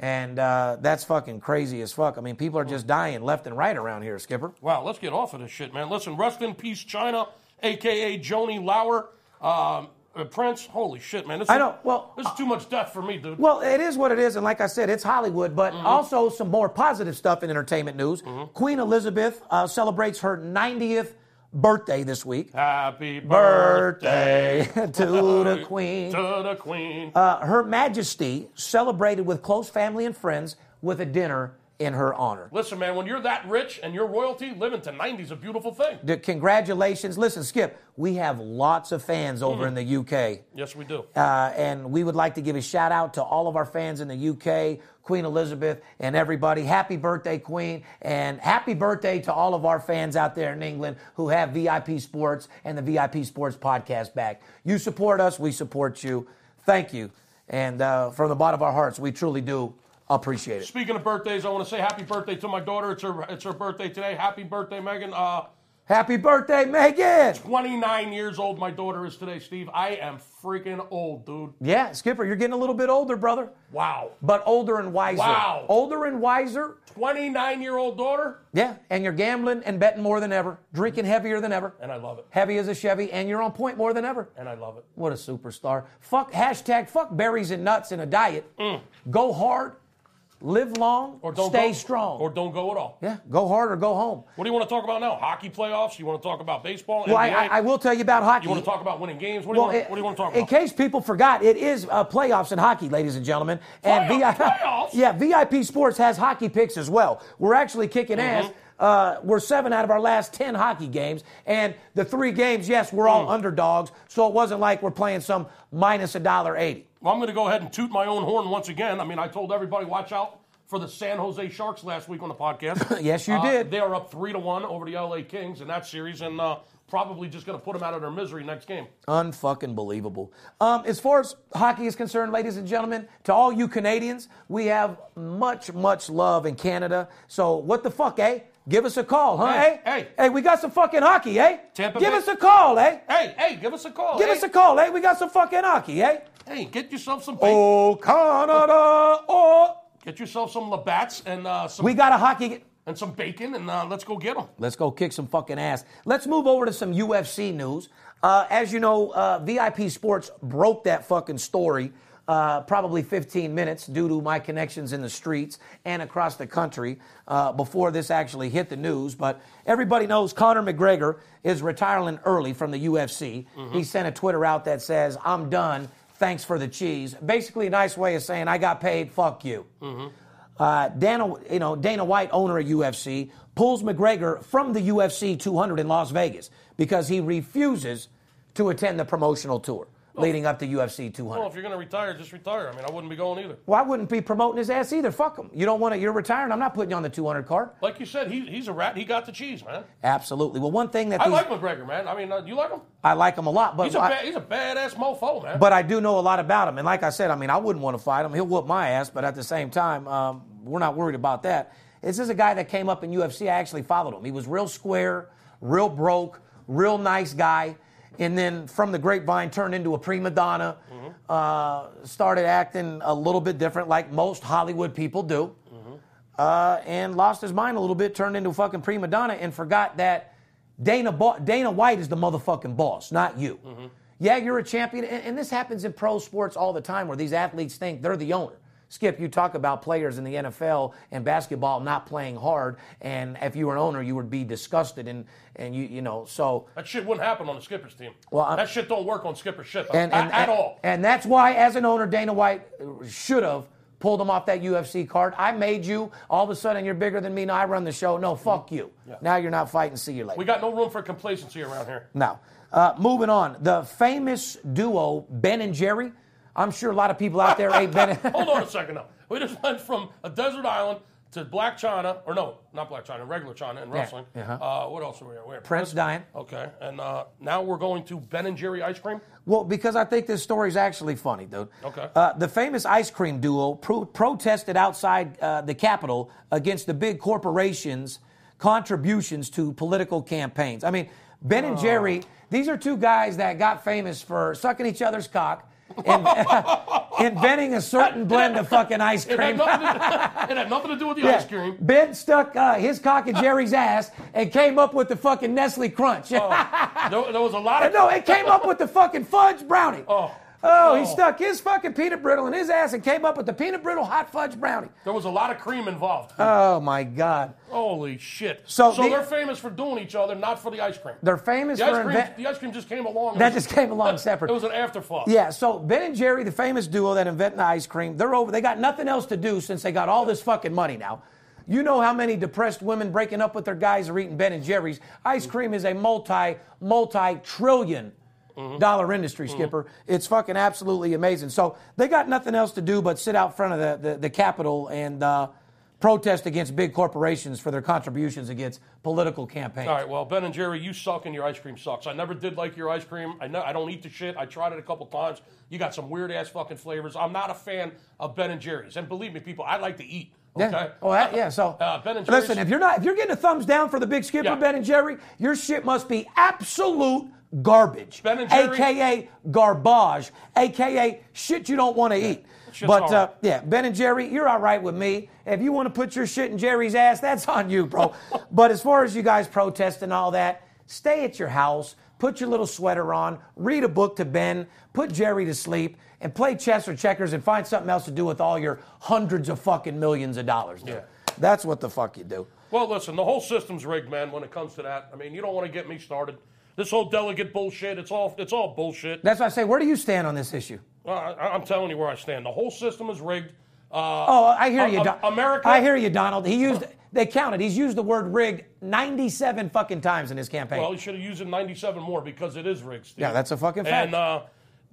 And uh, that's fucking crazy as fuck. I mean, people are just dying left and right around here, Skipper. Wow, let's get off of this shit, man. Listen, rest in peace, Chyna, aka Joanie Laurer. Um, uh, Prince, holy shit, man. This I know, well, this is too much death for me, dude. Well, it is what it is, and like I said, it's Hollywood, but Mm-hmm. also some more positive stuff in entertainment news. Queen Elizabeth uh, celebrates her 90th birthday this week. Happy Birthday birthday to the Queen. To the Queen. Uh, her Majesty celebrated with close family and friends with a dinner in her honor. Listen, man, when you're that rich and you're royalty, living to 90 is a beautiful thing. The- Congratulations. Listen, Skip, we have lots of fans over Mm-hmm. in the UK. Yes, we do. Uh, and we would like to give a shout out to all of our fans in the UK, Queen Elizabeth, and everybody. Happy birthday, Queen. And happy birthday to all of our fans out there in England who have VIP Sports and the VIP Sports podcast back. You support us, we support you. Thank you. And uh, from the bottom of our hearts, we truly do appreciate it. Speaking of birthdays, I want to say happy birthday to my daughter. It's her, it's her birthday today. Happy birthday, Megan. Uh, Happy birthday, Megan. 29 years old my daughter is today, Steve. I am freaking old, dude. Yeah, Skipper, you're getting a little bit older, brother, Wow. but older and wiser. Wow. Older and wiser. 29 year old daughter, Yeah, and you're gambling and betting more than ever, drinking heavier than ever, and I love it. heavy as a Chevy, and you're on point more than ever. And I love it. What a superstar. Fuck, hashtag fuck berries and nuts in a diet. Go hard, live long, Or don't stay go, strong. Or don't go at all. yeah, go hard or go home. What do you want to talk about now? Hockey playoffs? You want to talk about baseball? Well, I, NBA? I, will tell you about hockey. You want to talk about winning games? What do, you, want, it- what do you want to talk about in case people forgot, it is uh, playoffs in hockey, ladies and gentlemen. And Playoff- playoffs? yeah, VIP Sports has hockey picks as well. We're actually kicking Mm-hmm. ass. Uh, we're seven out of our last ten hockey games, and the three games, yes, we're Mm. all underdogs. So it wasn't like we're playing some minus a dollar eighty. Well, I'm going to go ahead and toot my own horn once again. I mean, I told everybody watch out for the San Jose Sharks last week on the podcast. Yes, you Uh, did. They are up three to one over the LA Kings in that series, and uh, probably just going to put them out of their misery next game. Unfucking believable. Um, as far as hockey is concerned, ladies and gentlemen, to all you Canadians, we have much, much love in Canada. So what the fuck, eh? Give us a call, huh? Hey, eh? hey. hey, we got some fucking hockey, eh? Tampa Give Bay- us a call, eh? Hey, hey, give us a call. Give us a call, eh? We got some fucking hockey, eh? Hey, get yourself some bacon. Oh, Canada, oh. Get yourself some Labatt's and uh, some We got a hockey. and some bacon, and uh, let's go get them. Let's go kick some fucking ass. Let's move over to some UFC news. Uh, as you know, uh, VIP Sports broke that fucking story uh, probably 15 minutes due to my connections in the streets and across the country uh, before this actually hit the news. But everybody knows Conor McGregor is retiring early from the UFC. He sent a Twitter out that says, I'm done. Thanks for the cheese. Basically, a nice way of saying, I got paid, fuck you. Uh, Dana, you know, Dana White, owner of UFC, pulls McGregor from the UFC 200 in Las Vegas because he refuses to attend the promotional tour leading up to UFC 200. Well, if you're going to retire, just retire. I mean, I wouldn't be going either. Well, I wouldn't be promoting his ass either. Fuck him. You don't want to, you're retiring. I'm not putting you on the 200 card. Like you said, he, he's a rat. He got the cheese, man. Absolutely. Well, one thing that I these, like McGregor, man. I mean, uh, you like him? I like him a lot, but He's a, I- ba- he's a badass mofo, man. But I do know a lot about him. And like I said, I mean, I wouldn't want to fight him. He'll whoop my ass, but at the same time, um, we're not worried about that. This is a guy that came up in UFC. I actually followed him. He was real square, real broke, real nice guy. And then from the grapevine, turned into a prima donna, uh, started acting a little bit different, like most Hollywood people do, uh, and lost his mind a little bit, turned into a fucking prima donna, and forgot that Dana, Bo- Dana White is the motherfucking boss, not you. Yeah, you're a champion, and, and this happens in pro sports all the time where these athletes think they're the owner. Skip, you talk about players in the NFL and basketball not playing hard, and if you were an owner, you would be disgusted, and and you you know so. that shit wouldn't happen on the skipper's team. Well, I'm- that shit don't work on skipper shit and, at, and, at and- all. And that's why, as an owner, Dana White should have pulled him off that UFC card. I made you. All of a sudden, you're bigger than me. Now I run the show. No, fuck you. Now you're not fighting. See you later. we got no room for complacency around here. Now, uh, moving on. The famous duo Ben and Jerry. I'm sure a lot of people out there ate Ben. Hold on a second now. We just went from a desert island to Blac Chyna, or no, not Blac Chyna, regular Chyna in wrestling. uh-huh. Uh, what else are we at? Prince dying. Okay, and uh, now we're going to Ben and Jerry ice cream. Well, because I think this story is actually funny, dude. Okay. Uh, the famous ice cream duo pro- protested outside uh, the Capitol against the big corporations' contributions to political campaigns. I mean, Ben and Jerry, these are two guys that got famous for sucking each other's cock and inventing a certain blend of fucking ice It had, cream. nothing to, it had nothing to do with the Yeah. ice cream. Ben stuck uh, his cock in Jerry's ass and came up with the fucking Nestle Crunch. There, there was a lot of no, it came up with the fucking fudge brownie. Oh. Oh, he stuck his fucking peanut brittle in his ass and came up with the peanut brittle hot fudge brownie. there was a lot of cream involved. Oh my God! Holy shit! So the- they're famous for doing each other, not for the ice cream. They're famous The for ice, cream, invent- the ice cream just came along. that just came along separate. It was an afterthought. Yeah, so Ben and Jerry, the famous duo that invented the ice cream, they're over. They got nothing else to do since they got all this fucking money now. You know how many depressed women breaking up with their guys are eating Ben and Jerry's. Ice cream is a multi, multi trillion dollar industry, Skipper. It's fucking absolutely amazing. So they got nothing else to do but sit out front of the, the, the Capitol and uh, protest against big corporations for their contributions against political campaigns. All right, well, Ben and Jerry, you suck and your ice cream sucks. I never did like your ice cream. I know I don't eat the shit. I tried it a couple times. You got some weird ass fucking flavors. I'm not a fan of Ben and Jerry's. And believe me, people, I like to eat. Okay. Yeah. Oh, that, yeah. So Uh, Ben and Jerry's- listen, if you're not, if you're getting a thumbs down for the big skipper Yeah. Ben and Jerry, your shit must be absolute garbage. Ben and AKA garbage. AKA shit you don't want to eat. Shit's But uh, yeah, Ben and Jerry, you're all right with me. If you want to put your shit in Jerry's ass, that's on you, bro. but as far as you guys protest and all that, stay at your house. put your little sweater on, read a book to Ben, put Jerry to sleep, and play chess or checkers and find something else to do with all your hundreds of fucking millions of dollars. Dude. Yeah. That's what the fuck you do. Well, listen, the whole system's rigged, man. When it comes to that, I mean, you don't want to get me started. This whole delegate bullshit, it's all it's all bullshit. That's why I say, where do you stand on this issue? Uh, I, I'm telling you where I stand. The whole system is rigged. Uh, Oh, I hear Uh, you, uh, Don- America- I hear you, Donald. He used. They counted. He's used the word rigged 97 fucking times in his campaign. Well, he should have used it 97 more because it is rigged. Steve. Yeah, that's a fucking fact. And uh,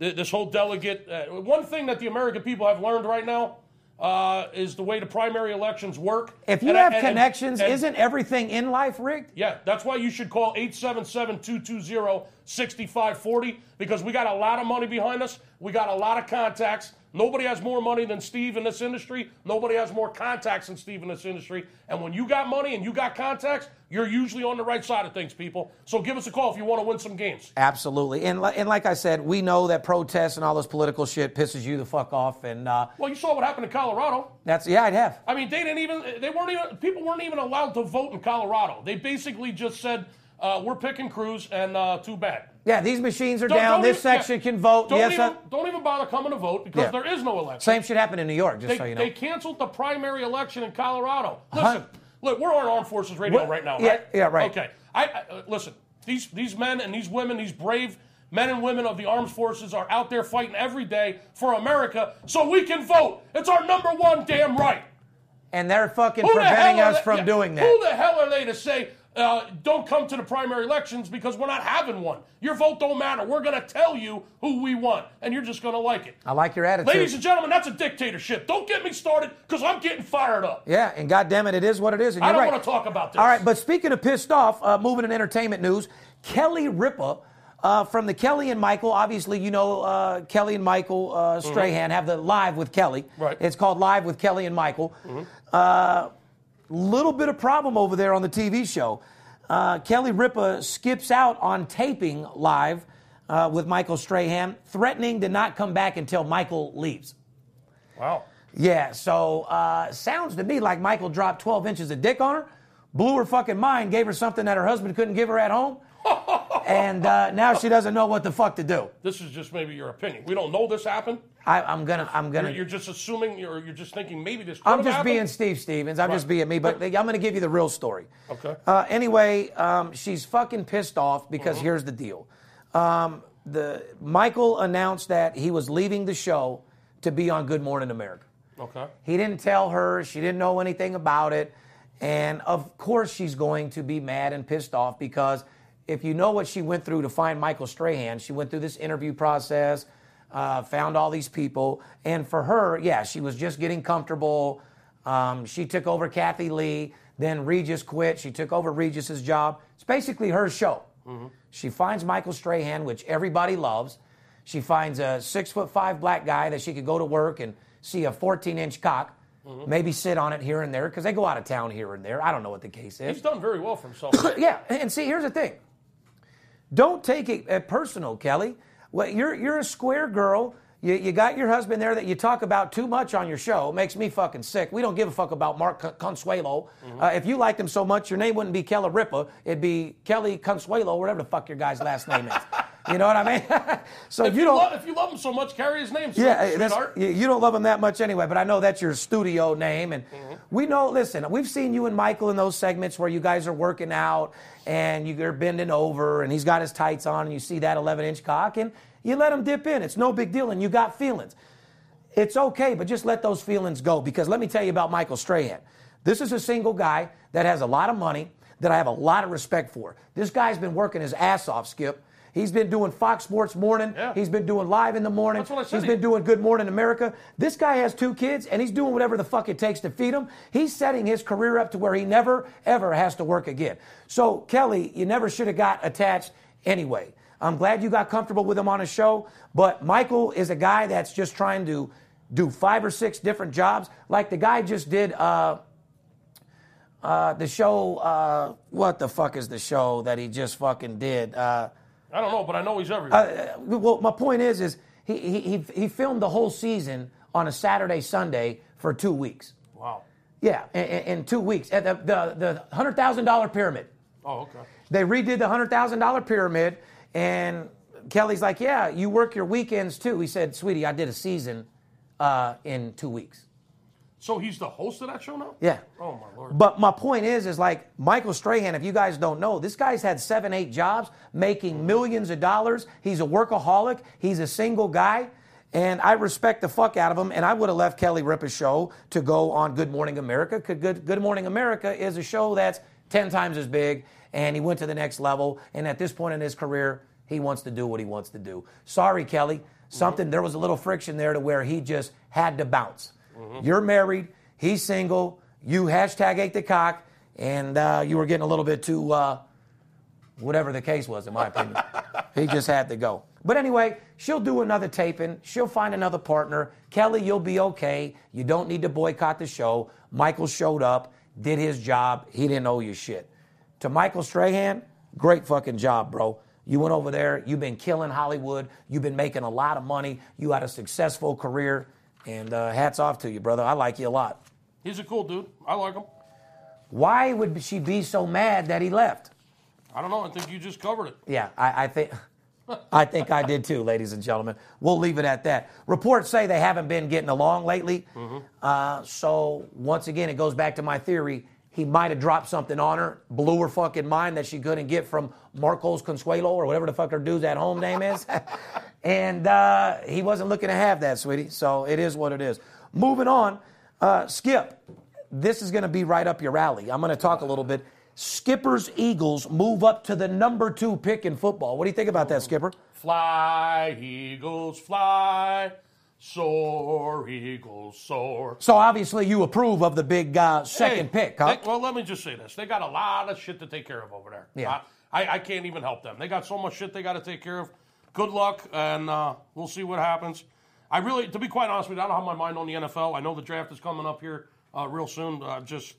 th- this whole delegate, uh, one thing that the American people have learned right now uh, is the way the primary elections work. if you And have and- and- connections, and- isn't everything in life rigged? Yeah, that's why you should call 877-220-6540 because we got a lot of money behind us. We got a lot of contacts. Nobody has more money than Steve in this industry. Nobody has more contacts than Steve in this industry. And when you got money and you got contacts, you're usually on the right side of things, people. So give us a call if you want to win some games. Absolutely. And, li- and like I said, we know that protests and all this political shit pisses you the fuck off. And uh, Well, you saw what happened in Colorado. that's, yeah, I'd have. I mean, they didn't even, they weren't even, people weren't even allowed to vote in Colorado. They basically just said, uh, we're picking Cruz and uh, too bad. Yeah, these machines are Don't- down. don't This even- yeah. section can vote. Don't yes, even, don't even bother coming to vote because Yeah. there is no election. same shit happened in New York, just They, so you know. they canceled the primary election in Colorado. Uh-huh. Listen, look, we're on Armed Forces Radio What- right now, right? yeah, yeah right. Okay. I, I uh, listen. These these men and these women, these brave men and women of the armed forces, are out there fighting every day for America, so we can vote. It's our number one damn right. and they're fucking Who preventing are us they- from yeah, doing that. Who the hell are they to say? Uh, don't come to the primary elections because we're not having one. Your vote don't matter. We're going to tell you who we want, and you're just going to like it. I like your attitude. Ladies and gentlemen, that's a dictatorship. Don't get me started because I'm getting fired up. Yeah, and goddamn it, it is what it is. And I you're don't right. want to talk about this. All right, but speaking of pissed off, uh, moving in entertainment news, Kelly Ripa uh, from the Kelly and Michael. Obviously, you know uh, Kelly and Michael uh, Strahan have the Live with Kelly. Mm-hmm. Right. Mm-hmm. It's called Live with Kelly and Michael. Uh, little bit of problem over there on the TV show. Uh, Kelly Ripa skips out on taping live uh, with Michael Strahan, threatening to not come back until Michael leaves. Wow. Yeah, so uh, sounds to me like Michael dropped 12 inches of dick on her, blew her fucking mind, gave her something that her husband couldn't give her at home, and uh, now she doesn't know what the fuck to do. This is just maybe your opinion. We don't know this happened. I, I'm gonna, I'm gonna. You're, you're just assuming, you're, you're just thinking maybe this could I'm just happened. being Steve Stevens. I'm just being me, but I'm going to give you the real story. Okay. Uh, anyway, um, she's fucking pissed off because Uh-huh. here's the deal. Um, the Michael announced that he was leaving the show to be on Good Morning America. Okay. He didn't tell her. She didn't know anything about it. And of course, she's going to be mad and pissed off because if you know what she went through to find Michael Strahan, she went through this interview process, uh, found all these people. And for her, yeah, she was just getting comfortable. Um, she took over Kathie Lee. Then Regis quit. She took over Regis's job. It's basically her show. She finds Michael Strahan, which everybody loves. She finds a six foot five black guy that she could go to work and see a 14 inch cock, maybe sit on it here and there because they go out of town here and there. I don't know what the case is. He's done very well for himself. yeah, and see, here's the thing. Don't take it uh, personal, Kelly. Well, you're you're a square girl. You, you got your husband there that you talk about too much on your show. It makes me fucking sick. We don't give a fuck about Mark Consuelo. Mm-hmm. Uh, if you liked him so much, your name wouldn't be Kelly Ripa. It'd be Kelly Consuelo, whatever the fuck your guy's last name is. You know what I mean? so if, you you don't. love, if you love him so much, carry his name. Yeah, that's, you you don't love him that much anyway, but I know that's your studio name. And mm-hmm. we know, listen, we've seen you and Michael in those segments where you guys are working out and you're bending over and he's got his tights on and you see that 11 inch cock and you let him dip in. It's no big deal and you got feelings. It's okay, but just let those feelings go because let me tell you about Michael Strahan. This is a single guy that has a lot of money that I have a lot of respect for. This guy's been working his ass off, Skip. He's been doing Fox Sports Morning. Yeah. He's been doing Live in the Morning. That's what I said. He's been doing Good Morning America. This guy has two kids, and he's doing whatever the fuck it takes to feed them. He's setting his career up to where he never, ever has to work again. So, Kelly, you never should have got attached anyway. I'm glad you got comfortable with him on a show, but Michael is a guy that's just trying to do five or six different jobs. Like the guy just did uh, uh, the show. Uh, what the fuck is the show that he just fucking did? Uh, I don't know, but I know he's everywhere. uh, well, my point is, is he, he, he, filmed the whole season on a Saturday, Sunday for two weeks. wow. Yeah, in, in in two weeks. At the, the, the $100,000 pyramid. Oh, okay. They redid the $100,000 pyramid. And Kelly's like, yeah, you work your weekends too. He said, sweetie, I did a season uh, in two weeks. So he's the host of that show now? Yeah. Oh my lord. But my point is, is like Michael Strahan, if you guys don't know, this guy's had seven, eight jobs, making millions of dollars. He's a workaholic. He's a single guy. And I respect the fuck out of him. And I would have left Kelly Ripa's show to go on Good Morning America. Good, Good Morning America is a show that's 10 times as big. And he went to the next level. And at this point in his career, he wants to do what he wants to do. Sorry, Kelly. Mm-hmm. Something, there was a little friction there to where he just had to bounce. You're married, he's single, you hashtag ate the cock, and uh, you were getting a little bit too, uh, whatever the case was, in my opinion. he just had to go. But anyway, she'll do another taping. She'll find another partner. Kelly, you'll be okay. You don't need to boycott the show. Michael showed up, did his job. He didn't owe you shit. To Michael Strahan, great fucking job, bro. You went over there. You've been killing Hollywood. You've been making a lot of money. You had a successful career. And uh, hats off to you, brother. I like you a lot. He's a cool dude. I like him. Why would she be so mad that he left? I don't know. I think you just covered it. Yeah, I, I think. I think I did too, ladies and gentlemen. We'll leave it at that. Reports say they haven't been getting along lately. Uh, so, once again, it goes back to my theory. He might have dropped something on her, blew her fucking mind that she couldn't get from Marcos Consuelo or whatever the fuck her dude's at home name is. and uh, he wasn't looking to have that, sweetie. So, it is what it is. Moving on, uh, Skip, this is going to be right up your alley. I'm going to talk a little bit. Skipper's Eagles move up to the number two pick in football. What do you think about that, Skipper? Fly, eagles, fly. Soar, eagles, soar. So obviously you approve of the big uh, second Hey, pick, huh? they- well, let me just say this: they got a lot of shit to take care of over there. Yeah. I, I, I can't even help them. They got so much shit they got to take care of. Good luck, and uh, we'll see what happens. I really, to be quite honest with you, I don't have my mind on the NFL. I know the draft is coming up here uh, real soon. Uh, just,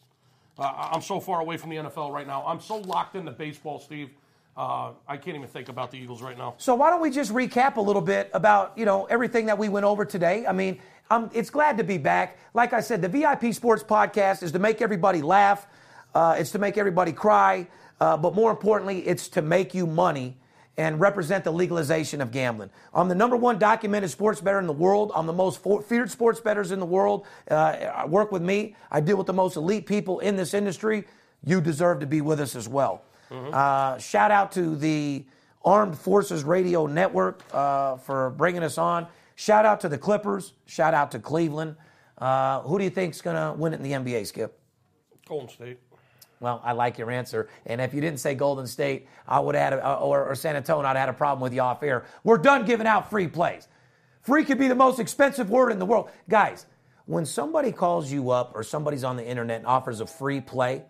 uh, I'm so far away from the NFL right now. I'm so locked into baseball, Steve. Uh, I can't even think about the Eagles right now. So why don't we just recap a little bit about you know everything that we went over today? I mean, um, it's glad to be back. Like I said, the VIP Sports Podcast is to make everybody laugh. Uh, it's to make everybody cry, uh, but more importantly, it's to make you money and represent the legalization of gambling. I'm the number one documented sports bettor in the world. I'm the most for- feared sports bettors in the world. Uh, work with me. I deal with the most elite people in this industry. You deserve to be with us as well. Uh, shout out to the Armed Forces Radio Network uh, for bringing us on. Shout out to the Clippers. Shout out to Cleveland. Uh, who do you think's going to win it in the NBA, Skip? Golden State. Well, I like your answer. And if you didn't say Golden State, I would have had, a, or, or San Antonio, I'd had a problem with you off air. We're done giving out free plays. Free could be the most expensive word in the world. Guys, when somebody calls you up or somebody's on the internet and offers a free play,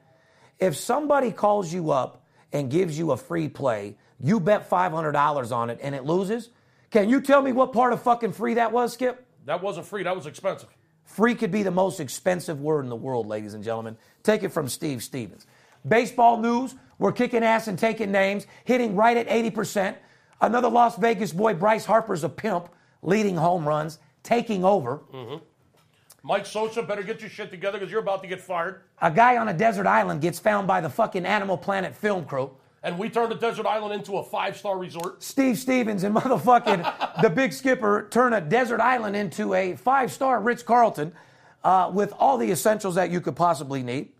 if somebody calls you up and gives you a free play, you bet $500 on it and it loses, can you tell me what part of fucking free that was, Skip? That wasn't free. That was expensive. Free could be the most expensive word in the world, ladies and gentlemen. Take it from Steve Stevens. Baseball news, we're kicking ass and taking names, hitting right at 80%. Another Las Vegas boy, Bryce Harper's a pimp, leading home runs, taking over. Mm-hmm. Mike Scioscia, better get your shit together because you're about to get fired. A guy on a desert island gets found by the fucking Animal Planet film crew. And we turned the desert island into a five star resort. Steve Stevens and motherfucking the big skipper turn a desert island into a five star Ritz Carlton uh, with all the essentials that you could possibly need.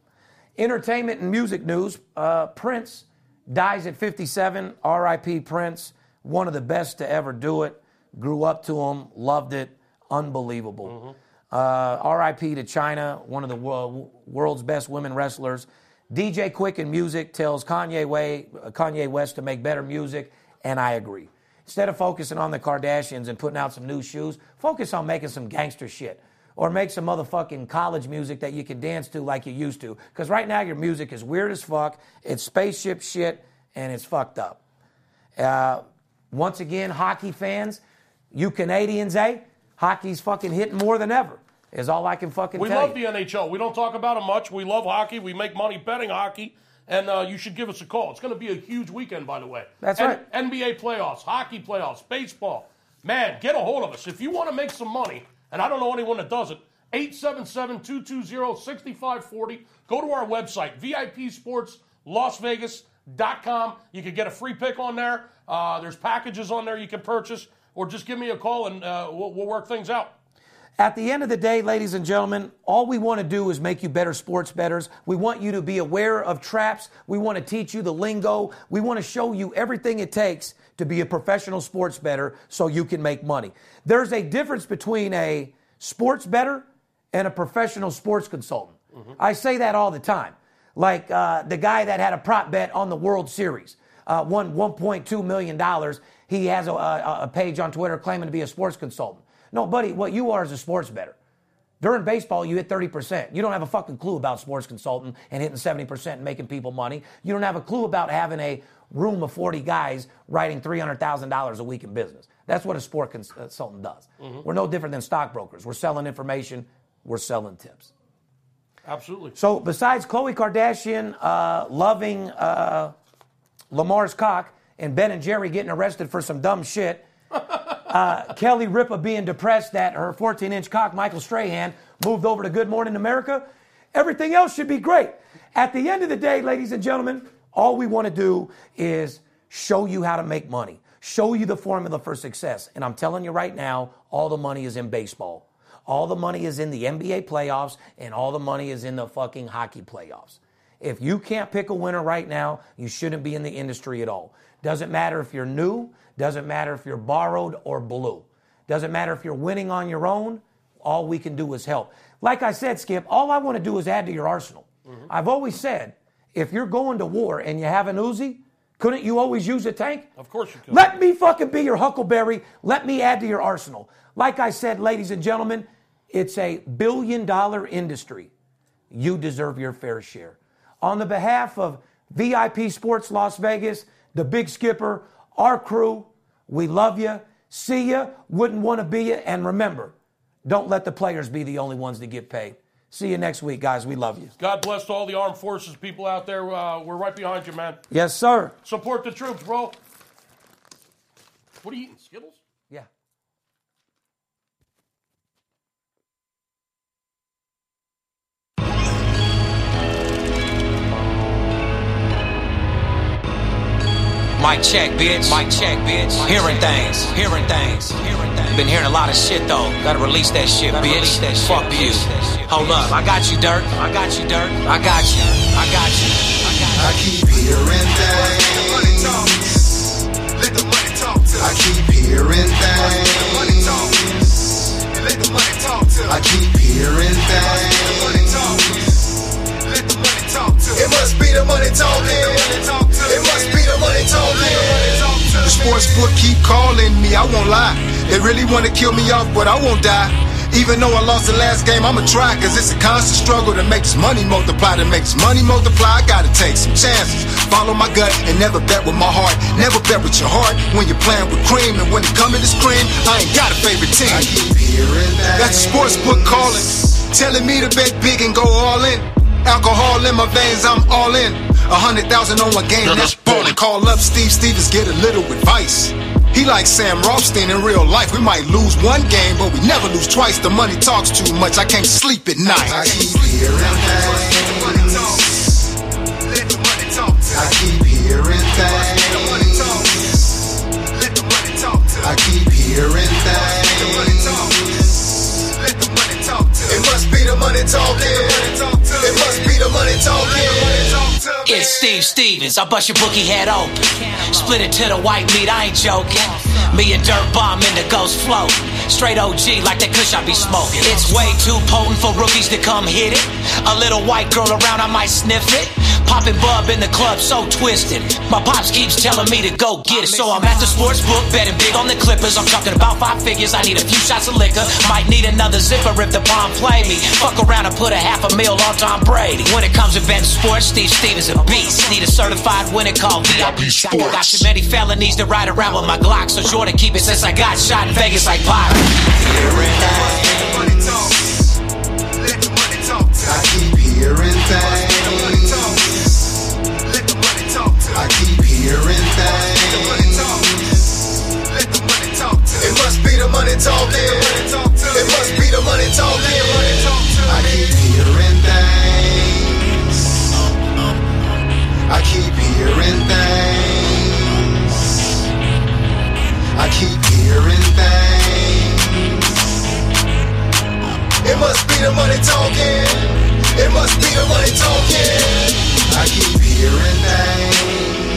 Entertainment and music news uh, Prince dies at 57. RIP Prince, one of the best to ever do it. Grew up to him, loved it, unbelievable. Uh, RIP to Chyna, one of the wo- world's best women wrestlers. DJ Quik in music tells Kanye, Way, Kanye West to make better music, and I agree. Instead of focusing on the Kardashians and putting out some new shoes, focus on making some gangster shit. Or make some motherfucking college music that you can dance to like you used to. Because right now your music is weird as fuck, it's spaceship shit, and it's fucked up. Uh, once again, hockey fans, you Canadians, eh? Hockey's fucking hitting more than ever. Is all I can fucking We love you. the NHL. We don't talk about it much. We love hockey. We make money betting hockey. And uh, you should give us a call. It's going to be a huge weekend, by the way. That's N- right. NBA playoffs, hockey playoffs, baseball. Man, get a hold of us. If you want to make some money, and I don't know anyone that does it, 877 220 6540. Go to our website, sportsbook.com. You can get a free pick on there. Uh, there's packages on there you can purchase, or just give me a call and uh, we'll, we'll work things out. At the end of the day, ladies and gentlemen, all we want to do is make you better sports betters. We want you to be aware of traps. We want to teach you the lingo. We want to show you everything it takes to be a professional sports better so you can make money. There's a difference between a sports better and a professional sports consultant. Mm-hmm. I say that all the time. Like uh, the guy that had a prop bet on the World Series, uh, won $1.2 million. He has a, a, a page on Twitter claiming to be a sports consultant. No, buddy, what you are is a sports better. During baseball, you hit 30%. You don't have a fucking clue about sports consultant and hitting 70% and making people money. You don't have a clue about having a room of 40 guys writing $300,000 a week in business. That's what a sport consultant does. Mm-hmm. We're no different than stockbrokers. We're selling information, we're selling tips. Absolutely. So, besides Khloe Kardashian uh, loving uh, Lamar's cock and Ben and Jerry getting arrested for some dumb shit, uh, Kelly Ripa being depressed that her 14 inch cock, Michael Strahan, moved over to Good Morning America. Everything else should be great. At the end of the day, ladies and gentlemen, all we want to do is show you how to make money, show you the formula for success. And I'm telling you right now, all the money is in baseball. All the money is in the NBA playoffs, and all the money is in the fucking hockey playoffs. If you can't pick a winner right now, you shouldn't be in the industry at all. Doesn't matter if you're new, doesn't matter if you're borrowed or blue. Doesn't matter if you're winning on your own. All we can do is help. Like I said, Skip, all I want to do is add to your arsenal. Mm-hmm. I've always said, if you're going to war and you have an Uzi, couldn't you always use a tank? Of course you could. Let me fucking be your Huckleberry. Let me add to your arsenal. Like I said, ladies and gentlemen, it's a billion dollar industry. You deserve your fair share. On the behalf of VIP Sports Las Vegas, the Big Skipper, our crew, we love you. See you. Wouldn't want to be you. And remember, don't let the players be the only ones that get paid. See you next week, guys. We love you. God bless all the armed forces people out there. Uh, we're right behind you, man. Yes, sir. Support the troops, bro. What are you eating? Skittles? Mic check, bitch. Mic check, bitch. Hearing things. Hearing things. Hearing things. Been hearing a lot of shit though. Gotta release that shit, Gotta bitch. That Fuck shit, you. Hold up. I got you, Dirk. I got you, Dirk. I got you. I got you. I, got you. I keep hearing things. Let the money talk to I keep hearing things. Let the money talk to I keep hearing things. It must be the money talking. It must be the money talking. The sports book keep calling me, I won't lie. They really wanna kill me off, but I won't die. Even though I lost the last game, I'ma try, cause it's a constant struggle to make this money multiply. To make this money multiply, I gotta take some chances. Follow my gut and never bet with my heart. Never bet with your heart when you're playing with cream. And when it comes to cream I ain't got a favorite team. I keep hearing that. That's the sports book calling. Telling me to bet big and go all in. Alcohol in my veins, I'm all in. A hundred thousand on one game, that's ballin'. Call up Steve Stevens, get a little advice. He like Sam Rothstein in real life. We might lose one game, but we never lose twice. The money talks too much. I can't sleep at night. I keep hearing things. I keep Steve Stevens. I bust your bookie head open. Split it to the white meat. I ain't joking. Me and Dirt Bomb in the ghost float. Straight OG like that kush I be smoking. It's way too potent for rookies to come hit it. A little white girl around, I might sniff it. Popping bub in the club, so twisted. My pops keeps telling me to go get it. So I'm at the sports book, betting big on the Clippers. I'm talking about five figures. I need a few shots of liquor. Might need another zipper if the bomb play me. Fuck around and put a half a meal on Tom Brady. When it comes to betting sports, Steve Stevens a beast. Need a certified winner called VIP Sports. I got too many felonies to ride around with my Glock, so sure to keep it since I got shot in Vegas like Byron. Hearing things. I keep hearing things. hearing things. It must be the money talking. It must be the money talking. I keep hearing things. I keep hearing things. I keep hearing things. It must be the money talking. It must be the money talking. I keep hearing things.